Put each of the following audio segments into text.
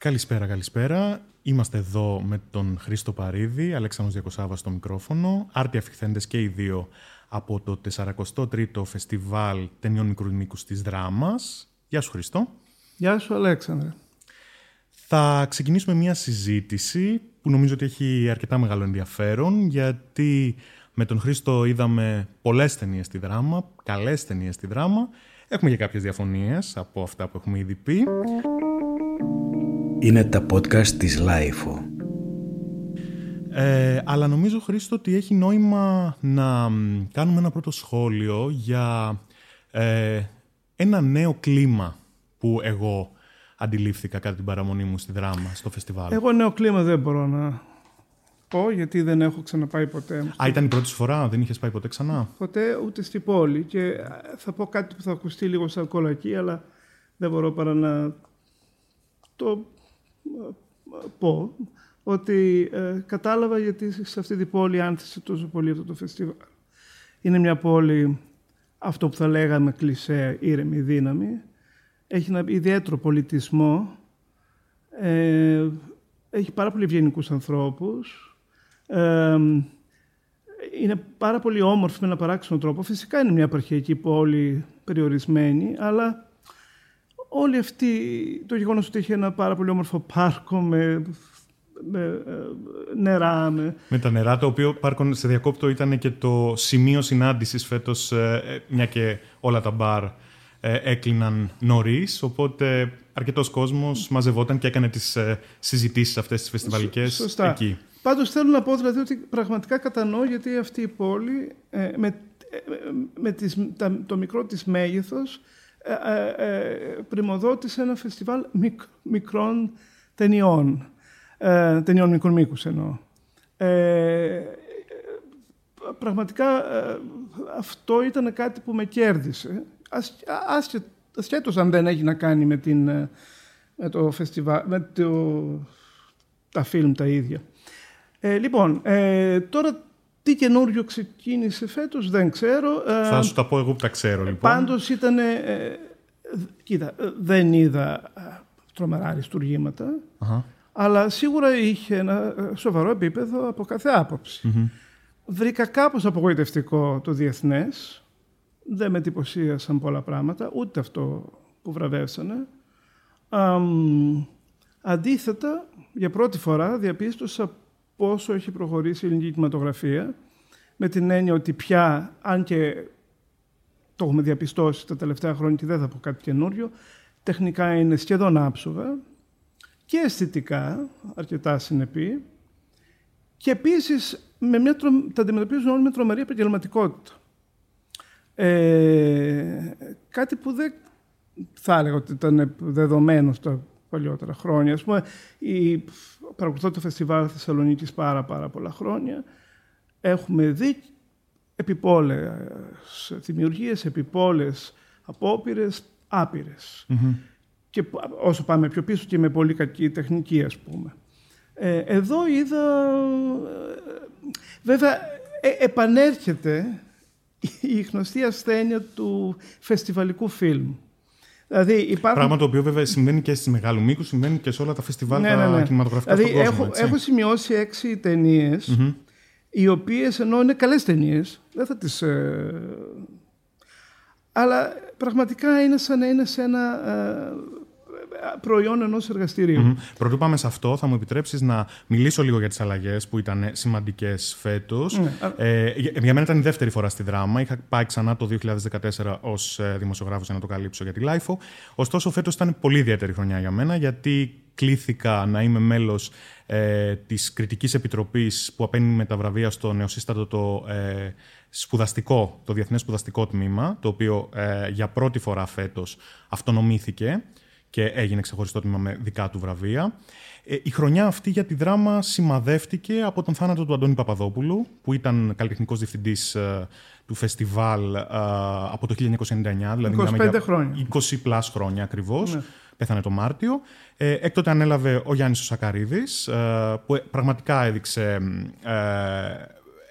Καλησπέρα, καλησπέρα. Είμαστε εδώ με τον Χρήστο Παρίδη, Αλέξανδρος Διακοσάβας στο μικρόφωνο, άρτια αφιχθέντες και οι δύο από το 43ο Φεστιβάλ Ταινιών Μικρού Μήκους της Δράμας. Γεια σου Χρήστο. Γεια σου Αλέξανδρε. Θα ξεκινήσουμε μια συζήτηση που νομίζω ότι έχει αρκετά μεγάλο ενδιαφέρον γιατί με τον Χρήστο είδαμε πολλές ταινίες στη δράμα, καλές ταινίες στη δράμα. Έχουμε και κάποιες διαφωνίες από αυτά που έχουμε ήδη πει. Είναι τα podcast της Lifeo. Ε, αλλά νομίζω, Χρήστο, ότι έχει νόημα να κάνουμε ένα πρώτο σχόλιο για ε, ένα νέο κλίμα που εγώ αντιλήφθηκα κατά την παραμονή μου στη δράμα, στο φεστιβάλ. Εγώ νέο κλίμα δεν μπορώ να πω, γιατί δεν έχω ξαναπάει ποτέ. Α, ήταν η πρώτη φορά, δεν είχες πάει ποτέ ξανά; Ποτέ ούτε στην πόλη. Και θα πω κάτι που θα ακουστεί λίγο σαν κολακή, αλλά δεν μπορώ παρά να το πω ότι ε, κατάλαβα γιατί σε αυτή την πόλη άνθησε τόσο πολύ αυτό το φεστιβάλ. Είναι μια πόλη, αυτό που θα λέγαμε κλισέ, ήρεμη δύναμη. Έχει ένα ιδιαίτερο πολιτισμό. Ε, έχει πάρα πολύ ευγενικούς ανθρώπους. Ε, είναι πάρα πολύ όμορφη με ένα παράξενο τρόπο. Φυσικά είναι μια επαρχιακή πόλη περιορισμένη, αλλά όλη αυτή, το γεγονός ότι έχει ένα πάρα πολύ όμορφο πάρκο με, με ε, νερά. Με... με τα νερά, το οποίο πάρκο σε διακόπτω ήταν και το σημείο συνάντησης φέτος, ε, ε, μια και όλα τα μπαρ έκλειναν νωρίς, οπότε αρκετός κόσμος μαζευόταν και έκανε τις συζητήσεις αυτές τις φεστιβαλικές Σωστά. εκεί. Πάντως θέλω να πω δηλαδή ότι πραγματικά κατανοώ γιατί αυτή η πόλη με, με τις, το μικρό της μέγεθος ε, ε, ε, πρημοδότησε ένα φεστιβάλ μικρών ταινιών. Ε, ταινιών μικρού μήκους εννοώ. Ε, πραγματικά αυτό ήταν κάτι που με κέρδισε. Ασχέτως αν δεν έχει να κάνει με, την, με το φεστιβάλ, με το, τα φιλμ τα ίδια. λοιπόν, τώρα τι καινούριο ξεκίνησε φέτος δεν ξέρω. Θα ε, σου τα πω εγώ που τα ξέρω λοιπόν. Πάντως ήταν... Ε, κοίτα, ε, δεν είδα ε, τρομερά αλλά σίγουρα είχε ένα σοβαρό επίπεδο από κάθε Βρήκα κάπως απογοητευτικό το διεθνές. Δεν με εντυπωσίασαν πολλά πράγματα, ούτε αυτό που βραβεύσανε. αντίθετα, για πρώτη φορά διαπίστωσα πόσο έχει προχωρήσει η ελληνική κινηματογραφία, με την έννοια ότι πια, αν και το έχουμε διαπιστώσει τα τελευταία χρόνια και δεν θα πω κάτι καινούριο, τεχνικά είναι σχεδόν άψογα και αισθητικά, αρκετά συνεπή, και επίσης με μια, τα αντιμετωπίζουν όλοι με τρομερή επαγγελματικότητα. Ε, κάτι που δεν θα έλεγα ότι ήταν δεδομένο στα παλιότερα χρόνια. Ας πούμε, η, παρακολουθώ το φεστιβάλ Θεσσαλονίκης πάρα πάρα πολλά χρόνια. Έχουμε δει επιπόλες δημιουργίες, επιπόλες απόπειρες, Και όσο πάμε πιο πίσω και με πολύ κακή τεχνική, ας πούμε. Ε, εδώ είδα... Ε, βέβαια, ε, επανέρχεται η γνωστή ασθένεια του φεστιβαλικού φιλμ. Δηλαδή υπάρχουν... Πράγμα το οποίο βέβαια συμβαίνει και στη μεγάλου μήκους, συμβαίνει και σε όλα τα φεστιβάλ ναι, ναι, ναι. κινηματογραφικά δηλαδή, στον κόσμο. Έχω, έχω σημειώσει έξι ταινίες, mm-hmm. οι οποίες ενώ είναι καλές ταινίες, δεν θα τις. Ε... αλλά πραγματικά είναι σαν να είναι σε ένα ε, προϊόν ενός εργαστηρίου. Mm-hmm. Πρωτού πάμε σε αυτό, θα μου επιτρέψεις να μιλήσω λίγο για τις αλλαγές που ήταν σημαντικές φέτος. Ναι, ε, για, για μένα ήταν η δεύτερη φορά στη δράμα. Είχα πάει ξανά το 2014 ως ε, δημοσιογράφος για να το καλύψω για τη LIFO. Ωστόσο, φέτος ήταν πολύ ιδιαίτερη χρονιά για μένα, γιατί κλήθηκα να είμαι μέλος ε, της κριτικής επιτροπής που απένει με τα βραβεία στο νεοσύστατο το ε, σπουδαστικό, το Διεθνές Σπουδαστικό Τμήμα, το οποίο ε, για πρώτη φορά φέτος αυτονομήθηκε και έγινε ξεχωριστό τμήμα με δικά του βραβεία. Ε, η χρονιά αυτή για τη δράμα σημαδεύτηκε από τον θάνατο του Αντώνη Παπαδόπουλου, που ήταν καλλιτεχνικός διευθυντής ε, του φεστιβάλ ε, από το 1999, δηλαδή 25 χρόνια. 20 πλάς χρόνια ακριβώς. Ναι. Πέθανε το Μάρτιο. Ε, έκτοτε ανέλαβε ο Γιάννης ο Σακαρίδης, που πραγματικά έδειξε,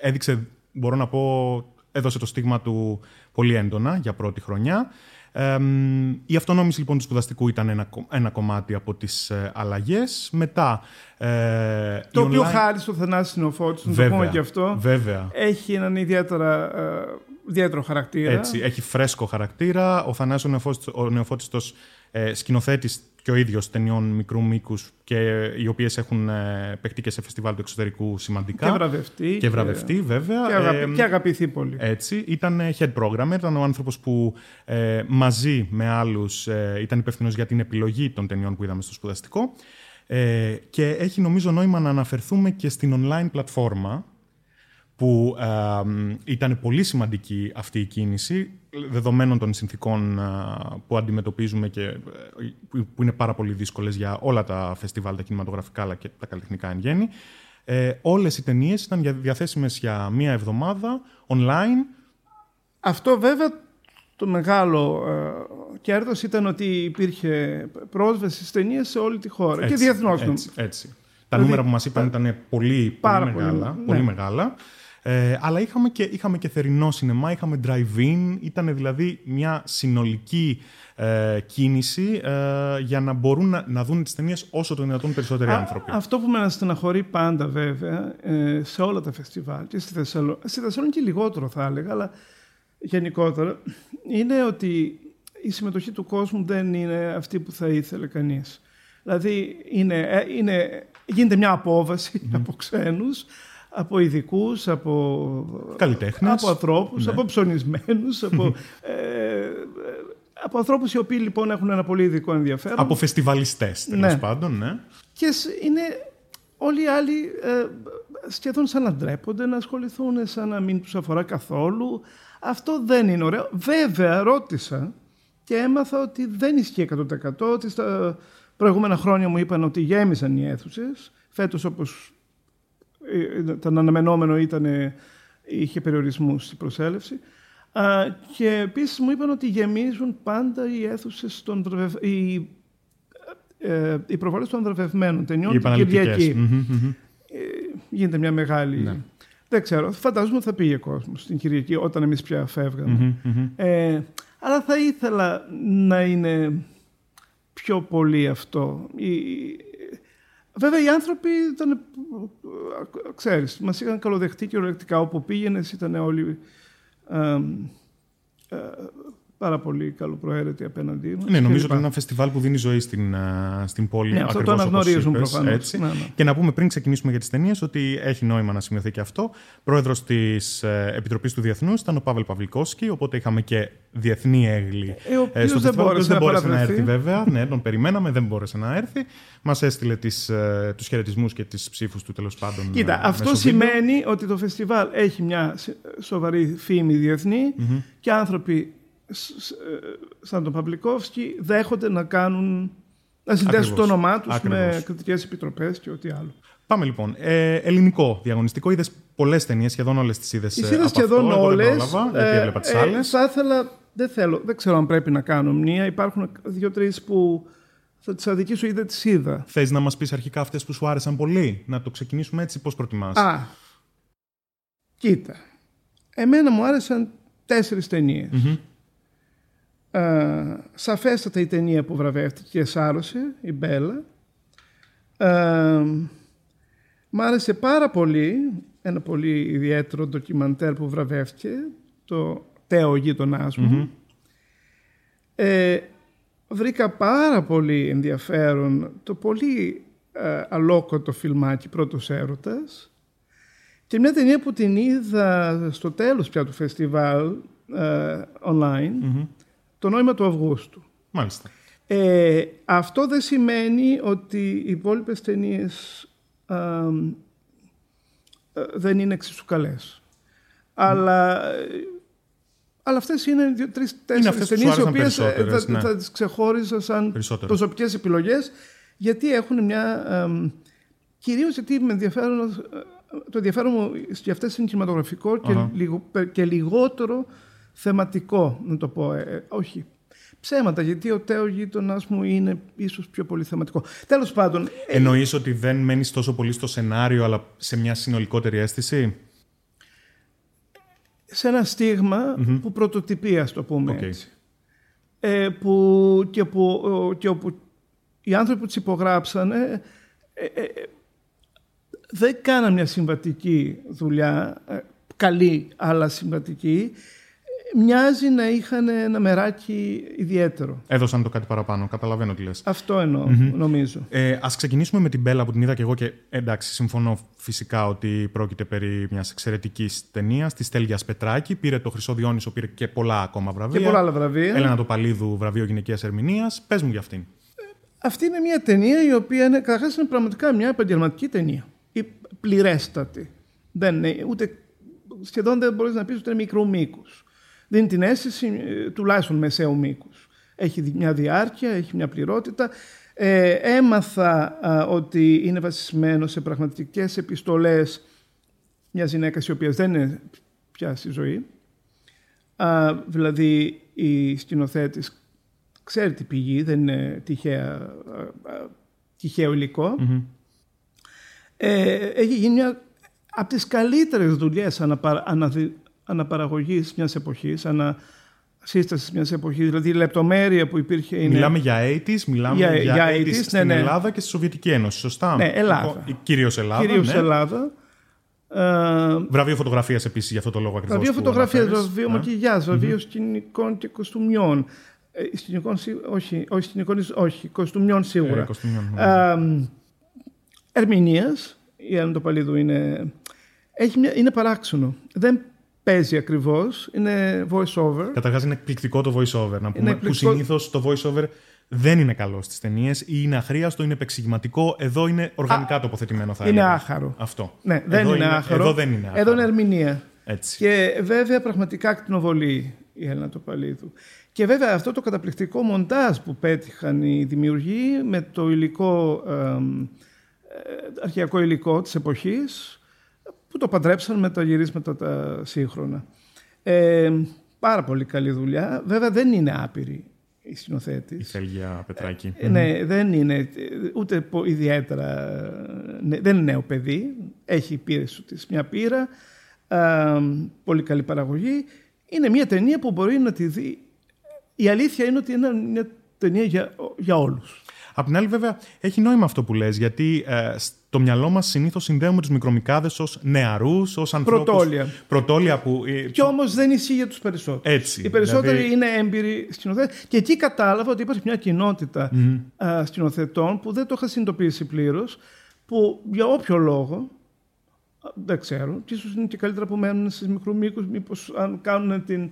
έδειξε, μπορώ να πω, έδωσε το στίγμα του πολύ έντονα για πρώτη χρονιά. Η αυτονόμηση λοιπόν του σπουδαστικού ήταν ένα, ένα κομμάτι από τις ε, αλλαγές. Μετά... Ε, το οποίο online... χάρη στο Θανάση Νεοφώτης, να το πούμε και αυτό, βέβαια. έχει έναν ιδιαίτερα... Ε, ιδιαίτερο χαρακτήρα. Έτσι, έχει φρέσκο χαρακτήρα. Ο Θανάσης ο Νεοφώτης, ε, σκηνοθέτης και ο ίδιος ταινιών μικρού μήκους και οι οποίες έχουν ε, παιχτεί και σε φεστιβάλ του εξωτερικού σημαντικά. Και βραβευτεί. Και βραβευτεί, βέβαια. Και, αγαπη, ε, και αγαπηθεί πολύ. Έτσι. Ήταν head programmer, ήταν ο άνθρωπος που ε, μαζί με άλλους ε, ήταν υπεύθυνος για την επιλογή των ταινιών που είδαμε στο σπουδαστικό. Ε, και έχει νομίζω νόημα να αναφερθούμε και στην online πλατφόρμα που ήταν πολύ σημαντική αυτή η κίνηση, δεδομένων των συνθήκων που αντιμετωπίζουμε και ε, που είναι πάρα πολύ δύσκολες για όλα τα φεστιβάλ, τα κινηματογραφικά αλλά και τα καλλιτεχνικά εν γέννη. Ε, όλες οι ταινίες ήταν διαθέσιμες για μία εβδομάδα, online. Αυτό βέβαια το μεγάλο ε, κέρδος ήταν ότι υπήρχε πρόσβαση στις ταινίες σε όλη τη χώρα έτσι, και διεθνώς. Έτσι, έτσι. Τα νούμερα που μας είπαν ήταν πολύ, πολύ, μεγάλα, πολύ, πολύ ναι. μεγάλα. Ε, αλλά είχαμε και, είχαμε και θερινό σινεμά, είχαμε drive-in, ήταν δηλαδή μια συνολική ε, κίνηση ε, για να μπορούν να, να δουν τις ταινίες όσο το δυνατόν περισσότεροι άνθρωποι. Αυτό που με στεναχωρεί πάντα βέβαια ε, σε όλα τα φεστιβάλ και στη, Θεσσαλο... στη Θεσσαλονίκη λιγότερο θα έλεγα, αλλά γενικότερα, είναι ότι η συμμετοχή του κόσμου δεν είναι αυτή που θα ήθελε κανείς. Δηλαδή είναι, ε, είναι, γίνεται μια αποβαση από ξένους, από ειδικούς, από, Καλλιτέχνες. από ανθρώπους, ναι. από ψωνισμένους, από, ε, από ανθρώπους οι οποίοι λοιπόν έχουν ένα πολύ ειδικό ενδιαφέρον. Από φεστιβαλιστές, τέλος ναι. πάντων, ναι. Και είναι όλοι οι άλλοι ε, σχεδόν σαν να ντρέπονται να ασχοληθούν, σαν να μην τους αφορά καθόλου. Αυτό δεν είναι ωραίο. Βέβαια, ρώτησα και έμαθα ότι δεν ισχύει 100%. Ότι στα προηγούμενα χρόνια μου είπαν ότι γέμισαν οι αίθουσες. Φέτος, όπως το αναμενόμενο ήταν, είχε περιορισμούς στην προσέλευση. και επίσης μου είπαν ότι γεμίζουν πάντα οι αίθουσες των βραβευ... οι, ε, οι προβολές των βραβευμένων ταινιών την Κυριακή. Ε, γίνεται μια μεγάλη... Ναι. Δεν ξέρω, φαντάζομαι ότι θα πήγε κόσμος στην Κυριακή όταν εμείς πια φεύγαμε. Ε, αλλά θα ήθελα να είναι πιο πολύ αυτό. Βέβαια οι άνθρωποι ήταν, ξέρεις, μας είχαν καλοδεχτεί κυριολεκτικά. Όπου πήγαινες ήταν όλοι ε, ε, πάρα πολύ καλοπροαίρετοι απέναντί μας. Ναι, νομίζω ότι είναι ένα φεστιβάλ που δίνει ζωή στην, στην πόλη. Ναι, αυτό το αναγνωρίζουν προφανώς. Ναι, ναι. Και να πούμε πριν ξεκινήσουμε για τις ταινίες ότι έχει νόημα να σημειωθεί και αυτό. Πρόεδρος της ε, Επιτροπής του Διεθνούς ήταν ο Παύλ Παυλικόσκι, οπότε είχαμε και διεθνή έγκλη ε, ο ε, στο δεν μπόρεσε, δεν μπόρεσε να, έρθει, βέβαια. ναι, τον περιμέναμε, δεν μπόρεσε να έρθει. Μας έστειλε τις, ε, τους χαιρετισμούς και τις ψήφους του τέλος πάντων. Κοίτα, αυτό σημαίνει ότι το φεστιβάλ έχει μια σοβαρή φήμη διεθνή mm-hmm. και άνθρωποι σαν τον Παυλικόφσκι δέχονται να κάνουν να συνδέσουν το όνομά τους με κριτικές επιτροπές και ό,τι άλλο. Πάμε λοιπόν. Ε, ελληνικό διαγωνιστικό. Είδες πολλές ταινίες, σχεδόν όλες τις είδες. Τις είδες σχεδόν όλες. Ε, έβλεπα τις άλλες. Θα ήθελα. Δεν θέλω. Δεν ξέρω αν πρέπει να κάνω μία. Υπάρχουν δύο-τρει που θα τις αδικήσω ή δεν τις είδα. Θες να μας πεις αρχικά αυτές που σου άρεσαν πολύ; Να το ξεκινήσουμε έτσι, πώς προτιμάς; Α. Κοίτα. Εμένα μου άρεσαν τέσσερις ταινίες. Mm-hmm. Ε, σαφέστατα η ταινία που βραβεύτηκε και σάρωσε, η Μπέλα. Ε, μ' άρεσε πάρα πολύ ένα πολύ ιδιαίτερο ντοκιμαντέρ που βραβεύτηκε, το «Τέο γείτονάς μου». Ε, βρήκα πάρα πολύ ενδιαφέρον το πολύ ε, αλόκοτο φιλμάκι «Πρώτος έρωτας» και μια ταινία που την είδα στο τέλος πια του φεστιβάλ ε, online το νόημα του Αυγούστου. Μάλιστα. Ε, αυτό δεν σημαίνει ότι οι υπόλοιπες ταινίες ε, δεν είναι εξίσου καλέ. Αλλά, αλλά αυτές είναι τρεις-τέσσερις ταινίες οι οποίες θα, ναι. θα τις ξεχώριζα σαν προσωπικές επιλογές γιατί έχουν μια... Ε, κυρίως γιατί με ενδιαφέρον, το ενδιαφέρον μου για αυτές είναι κινηματογραφικό και, λιγο, και λιγότερο θεματικό, να το πω. Ε, όχι. Ψέματα, γιατί ο τέο γείτονας μου είναι ίσως πιο πολύ θεματικό. Τέλος πάντων. Ε, Εννοείς ότι δεν μένεις τόσο πολύ στο σενάριο, αλλά σε μια συνολικότερη αίσθηση; Σε ένα που πρωτοτυπεί, ας το πούμε okay. έτσι. ε, που, και, που, και όπου οι άνθρωποι που τις υπογράψανε ε, ε, δεν κάναν μια συμβατική δουλειά, καλή αλλά συμβατική, μοιάζει να είχαν ένα μεράκι ιδιαίτερο. Έδωσαν το κάτι παραπάνω. Καταλαβαίνω τι λες. Αυτό νομίζω. Ε, Α ξεκινήσουμε με την Μπέλα που την είδα και εγώ και εντάξει, συμφωνώ φυσικά ότι πρόκειται περί μιας εξαιρετικής ταινίας τη Τέλγια Πετράκη. Πήρε το Χρυσό Διόνυσο, πήρε και πολλά ακόμα βραβεία. Και πολλά άλλα βραβεία. Έλενα το Παλίδου, βραβείο γυναικείας ερμηνείας. Πες μου για αυτήν. Αυτή είναι μια ταινία η οποία είναι, καταρχάς είναι πραγματικά μια επαγγελματική ταινία. Η πληρέστατη. Δεν είναι, ούτε, σχεδόν δεν μπορείς να πεις ότι είναι μικρού μήκου δίνει την αίσθηση ε, τουλάχιστον μεσαίου μήκους. Έχει μια διάρκεια, έχει μια πληρότητα. Ε, έμαθα ότι είναι βασισμένος σε πραγματικές επιστολές μιας γυναίκας η οποία δεν είναι πια στη ζωή. Α, δηλαδή η σκηνοθέτης ξέρει τι πηγή, δεν είναι τυχαία, τυχαίο Ε, έχει γίνει μια από τις καλύτερες δουλειές αναπα, αναπαραγωγής μιας εποχής, ανασύστασης μιας εποχής, δηλαδή η λεπτομέρεια που υπήρχε είναι... Μιλάμε για 80's, μιλάμε για, για 80's, 80's στην ναι, ναι. Ελλάδα και στη Σοβιετική Ένωση, σωστά; Ναι, Ελλάδα. Κυρίως Ελλάδα. Κυρίως ναι. Ελλάδα. Ε, βραβείο φωτογραφίας επίσης για αυτό το λόγο ακριβώς. Βραβείο φωτογραφίας, βραβείο ναι. μακιγιάζ, βραβείο σκηνικών και κοστούμιων. Ε, σκηνικών, όχι, όχι, σκηνικών, όχι, κοστούμιων σίγουρα. Ε, κοστούμιων, ναι. ε, ερμηνείας, η Άννα Παλίδου είναι, έχει μια, είναι παράξενο. Δεν παίζει ακριβώς. Είναι voice over. Καταρχάς είναι εκπληκτικό το voice over. Να πούμε που συνήθως το voice over δεν είναι καλό στις ταινίες ή είναι αχρίαστο, είναι επεξηγηματικό. Εδώ είναι οργανικά Α, τοποθετημένο, θα Είναι άχαρο. Αυτό. Ναι, δεν εδώ είναι, άχαρο. Εδώ δεν είναι άχαρο. Εδώ είναι ερμηνεία. Έτσι. Και βέβαια πραγματικά ακτινοβολεί η Έλληνα Τοπαλίδου. Και βέβαια αυτό το καταπληκτικό μοντάζ που πέτυχαν οι δημιουργοί με το υλικό, ε, αρχαιακό υλικό της εποχής που το παντρέψαν με τα γυρίσματα τα σύγχρονα. Ε, πάρα πολύ καλή δουλειά. Βέβαια δεν είναι άπειρη η σκηνοθέτης. Η Θέλγια Πετράκη. Ε, ναι, δεν είναι ούτε ιδιαίτερα. Ναι, δεν είναι νέο παιδί. Έχει πείρες της μια πείρα. πολύ καλή παραγωγή. Είναι μια ταινία που μπορεί να τη δει. Η αλήθεια είναι ότι είναι μια ταινία για, για όλους. Απ' την άλλη, βέβαια, έχει νόημα αυτό που λες, γιατί ε, στο μυαλό μας συνήθως συνδέουμε του μικρομικάδε ως νεαρούς, ως ανθρώπους. Πρωτόλια. Πρωτόλια που. Κι όμως δεν ισχύει για τους περισσότερους. Έτσι. Οι περισσότεροι δηλαδή... είναι έμπειροι σκηνοθέτες. Και εκεί κατάλαβα ότι υπάρχει μια κοινότητα mm. σκηνοθετών που δεν το είχα συνειδητοποιήσει πλήρως, που για όποιο λόγο. Δεν ξέρω. Και ίσως είναι και καλύτερα που μένουν στις μικρού μήκου, μήπως αν κάνουν την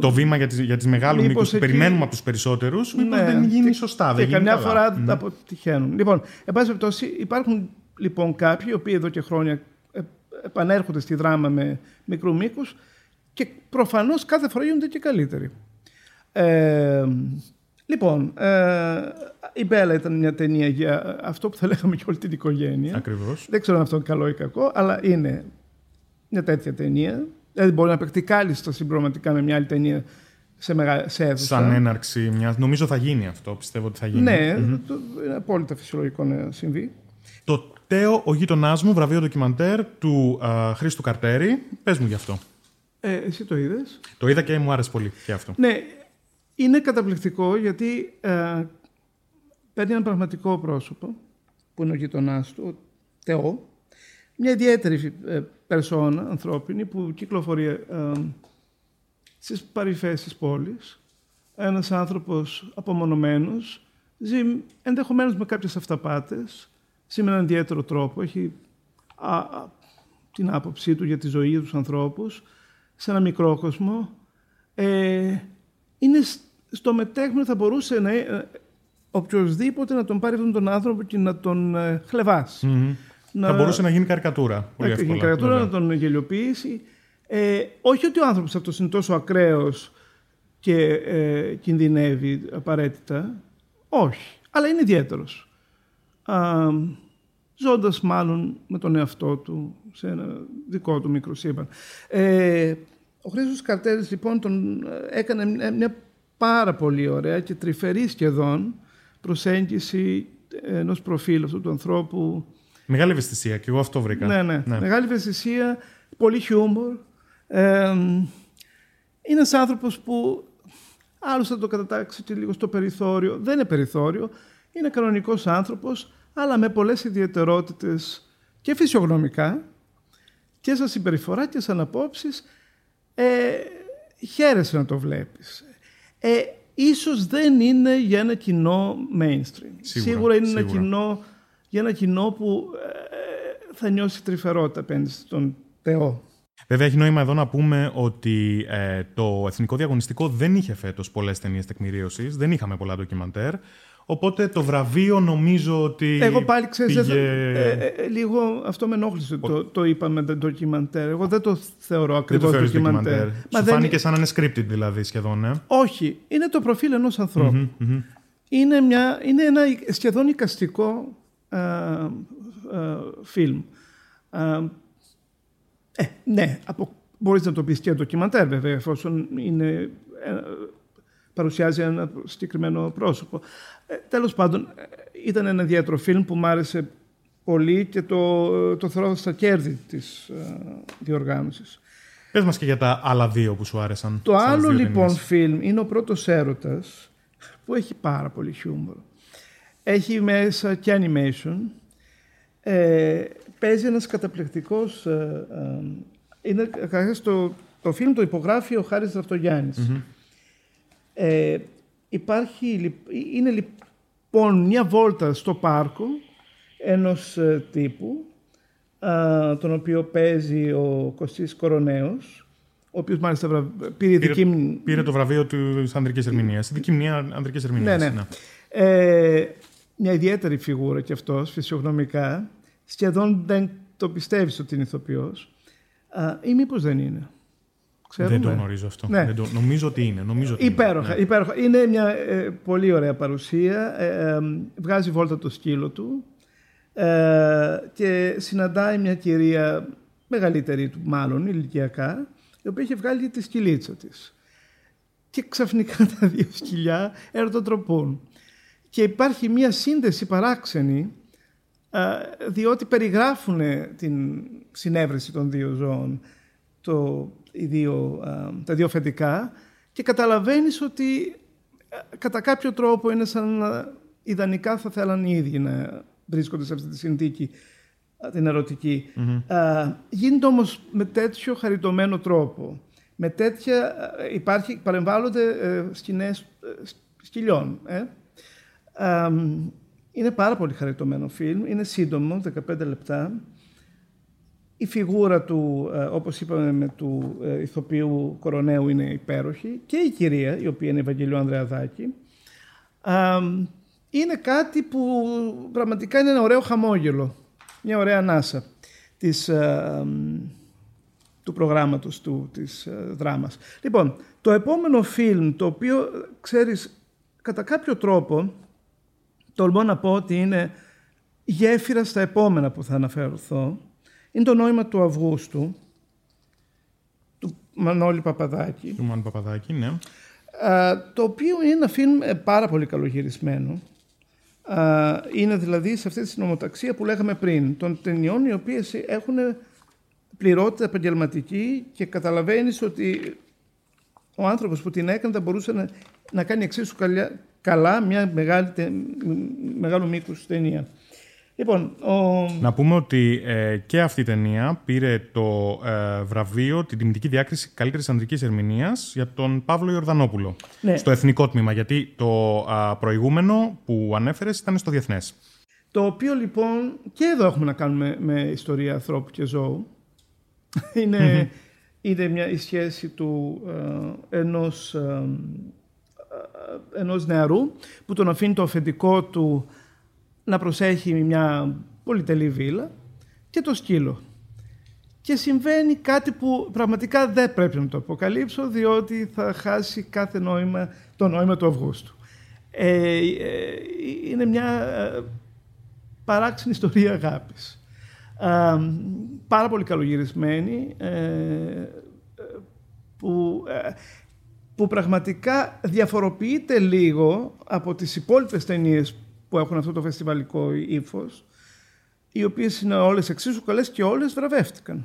το βήμα για τις, για τις μεγάλους μήκους που περιμένουμε από τους περισσότερους, μήπως ναι, δεν γίνει και, σωστά. Και δεν καμιά φορά mm. αποτυχαίνουν. Λοιπόν, εν πάση περιπτώσει, υπάρχουν λοιπόν κάποιοι, οι οποίοι εδώ και χρόνια ε, επανέρχονται στη δράμα με μικρού μήκους και προφανώς κάθε φορά γίνονται και καλύτεροι. Ε, λοιπόν, ε, η Μπέλα ήταν μια ταινία για αυτό που θα λέγαμε και όλη την οικογένεια. Ακριβώς. Δεν ξέρω αν αυτό είναι καλό ή κακό, αλλά είναι μια τέτοια ταινία Δηλαδή μπορεί να παιχτεί κάλλιστα συμπροματικά με μια άλλη ταινία σε, μεγα... σε αίθουσα. Σαν έναρξη μια. Νομίζω θα γίνει αυτό. Πιστεύω ότι θα γίνει. Ναι, mm-hmm. είναι απόλυτα φυσιολογικό να συμβεί. Το Τέο, ο γείτονάς μου, βραβείο ντοκιμαντέρ του uh, Χρήστου Καρτέρη. Πες μου γι' αυτό. Ε, εσύ το είδες; Το είδα και μου άρεσε πολύ και αυτό. Ναι, είναι καταπληκτικό γιατί ε, παίρνει ένα πραγματικό πρόσωπο που είναι ο γείτονάς του, ο Τεό, μια ιδιαίτερη ε, περσόνα ανθρώπινη που κυκλοφορεί ε, στις παρυφές της πόλης. Ένας άνθρωπος απομονωμένος, ζει ενδεχομένως με κάποιες αυταπάτες, ζει με έναν ιδιαίτερο τρόπο, έχει α, την άποψή του για τη ζωή τους ανθρώπους, σε ένα μικρό κόσμο. Ε, είναι στο μετέχμενο θα μπορούσε να, ε, οποιοδήποτε να τον πάρει αυτόν τον άνθρωπο και να τον ε, χλεβασει να... Θα μπορούσε να γίνει καρικατούρα. Πολύ να γίνει καρικατούρα, να τον γελιοποιήσει. Ε, όχι ότι ο άνθρωπος αυτός είναι τόσο ακραίος και ε, κινδυνεύει απαραίτητα. Όχι. Αλλά είναι ιδιαίτερος. Ζώντας μάλλον με τον εαυτό του σε ένα δικό του μικρό σύμπαν. Ε, ο Χρήστος Καρτέρης λοιπόν τον ε, έκανε μια πάρα πολύ ωραία και τρυφερή σχεδόν προσέγγιση ενός προφίλ αυτού του ανθρώπου Μεγάλη ευαισθησία και εγώ αυτό βρήκα. Ναι, ναι. ναι. Μεγάλη ευαισθησία, πολύ χιούμορ. Ε, είναι ένας άνθρωπος που Άλλος θα το κατατάξει και λίγο στο περιθώριο. Δεν είναι περιθώριο. Είναι κανονικός άνθρωπος, αλλά με πολλές ιδιαιτερότητες και φυσιογνωμικά και σαν συμπεριφορά και σαν απόψεις. Ε, χαίρεσαι να το βλέπεις. Ε, ίσως δεν είναι για ένα κοινό mainstream. Σίγουρα, είναι ένα κοινό για ένα κοινό που ε, θα νιώσει τρυφερότητα απέναντι στον Θεό. Βέβαια, έχει νόημα εδώ να πούμε ότι ε, το Εθνικό Διαγωνιστικό δεν είχε φέτος πολλές ταινίες τεκμηρίωσης, δεν είχαμε πολλά ντοκιμαντέρ. Οπότε το βραβείο νομίζω ότι. Εγώ πάλι ξέρω. Πήγε... Ε, ε, λίγο αυτό με ενόχλησε. Το, το είπαμε το ντοκιμαντέρ. Εγώ δεν το θεωρώ ακριβώς ντοκιμαντέρ. Μα Σου δεν... φάνηκε σαν να είναι scripted δηλαδή σχεδόν, ε; Όχι. Είναι το προφίλ ενός Είναι, μια, είναι ένα σχεδόν οικαστικό φιλμ. Ε, ναι, από, μπορείς να το πεις και ντοκιμαντέρ βέβαια, εφόσον είναι, ε, παρουσιάζει ένα συγκεκριμένο πρόσωπο. Ε, τέλος πάντων, ε, ήταν ένα ιδιαίτερο φιλμ που μου άρεσε πολύ και το, το θεωρώ στα κέρδη της ε, διοργάνωσης. Πες μας και για τα άλλα δύο που σου άρεσαν. Το άλλο λοιπόν φιλμ είναι ο πρώτος έρωτας που έχει πάρα πολύ χιούμορ. Έχει μέσα και animation. Ε, παίζει ένας καταπληκτικός... Ε, ε, είναι, το, το φιλμ το υπογράφει ο Χάρης Ε, υπάρχει, είναι λοιπόν μια βόλτα στο πάρκο ενός ε, τύπου, τον οποίο παίζει ο Κωστής Κοροναίος, ο οποίος μάλιστα πήρε, πήρε, πήρε το βραβείο του ανδρικής ερμηνείας, δική μνήμα ανδρικής ερμηνείας. Ναι, ναι. ναι. Ε, μια ιδιαίτερη φιγούρα κι αυτός, φυσιογνωμικά. Σχεδόν δεν το πιστεύεις ότι είναι ηθοποιός. ή μήπως δεν είναι. Ξέρουμε. Δεν το γνωρίζω αυτό. Ναι. Δεν το, νομίζω ότι είναι. Νομίζω ότι υπέροχα, είναι. Ναι. υπέροχα. Είναι μια ε, πολύ ωραία παρουσία. Ε, ε, βγάζει βόλτα το σκύλο του ε, και συναντάει μια κυρία μεγαλύτερη του μάλλον ηλικιακά η οποία έχει βγάλει τη σκυλίτσα της. Και ξαφνικά τα δύο σκυλιά ερωτοτροπούν. Και υπάρχει μια σύνδεση παράξενη διότι περιγράφουν την συνέβρεση των δύο ζώων, το, οι δύο, τα δύο φεντικά και καταλαβαίνεις ότι κατά κάποιο τρόπο είναι σαν να ιδανικά θα θέλαν οι ίδιοι να βρίσκονται σε αυτή τη συνθήκη την ερωτικη γίνεται όμως με τέτοιο χαριτωμένο τρόπο. Με τέτοια υπάρχει, παρεμβάλλονται ε, σκηνές ε, σκυλιών. Ε. Είναι πάρα πολύ χαριτωμένο φιλμ, είναι σύντομο, 15 λεπτά. Η φιγούρα του, ε, όπως είπαμε, με του ε, ηθοποιού Κοροναίου είναι υπέροχη και η κυρία, η οποία είναι η Ευαγγελίου Ανδρεαδάκη. Είναι κάτι που πραγματικά είναι ένα ωραίο χαμόγελο, μια ωραία ανάσα της, ε, του προγράμματος του, της δράμας. Λοιπόν, το επόμενο φιλμ, το οποίο, ξέρεις, κατά κάποιο τρόπο τολμώ να πω ότι είναι γέφυρα στα επόμενα που θα αναφερθώ. Είναι το νόημα του Αυγούστου, του Μανώλη Παπαδάκη. Του Μανώλη Παπαδάκη, ναι. το οποίο είναι ένα φιλμ ε, πάρα πολύ καλογυρισμένο. είναι δηλαδή σε αυτή τη συνομοταξία που λέγαμε πριν, των ταινιών οι οποίες έχουν πληρότητα επαγγελματική και καταλαβαίνεις ότι ο άνθρωπος που την έκανε θα μπορούσε να, να κάνει εξίσου καλά μια μεγάλη, μεγάλο μήκους ταινία. Λοιπόν, ο... Να πούμε ότι ε, και αυτή η ταινία πήρε το ε, βραβείο, την τιμητική διάκριση καλύτερης ανδρικής ερμηνείας για τον Παύλο Ιορδανόπουλο. Ναι. Στο εθνικό τμήμα, γιατί το προηγούμενο που ανέφερες ήταν στο διεθνές. Το οποίο λοιπόν και εδώ έχουμε να κάνουμε με ιστορία ανθρώπου και ζώου. είναι, είναι μια, η σχέση του ε, ενός ενός νεαρού που τον αφήνει το αφεντικό του να προσέχει μια πολυτελή βίλα και το σκύλο. Και συμβαίνει κάτι που πραγματικά δεν πρέπει να το αποκαλύψω διότι θα χάσει κάθε νόημα, το νόημα του Αυγούστου. Ε, ε είναι μια ε, παράξενη ιστορία αγάπης. Ε, πάρα πολύ καλογυρισμένη που που πραγματικά διαφοροποιείται λίγο από τις υπόλοιπες ταινίες που έχουν αυτό το φεστιβαλικό ύφος, οι οποίες είναι όλες εξίσου καλές και όλες βραβεύτηκαν.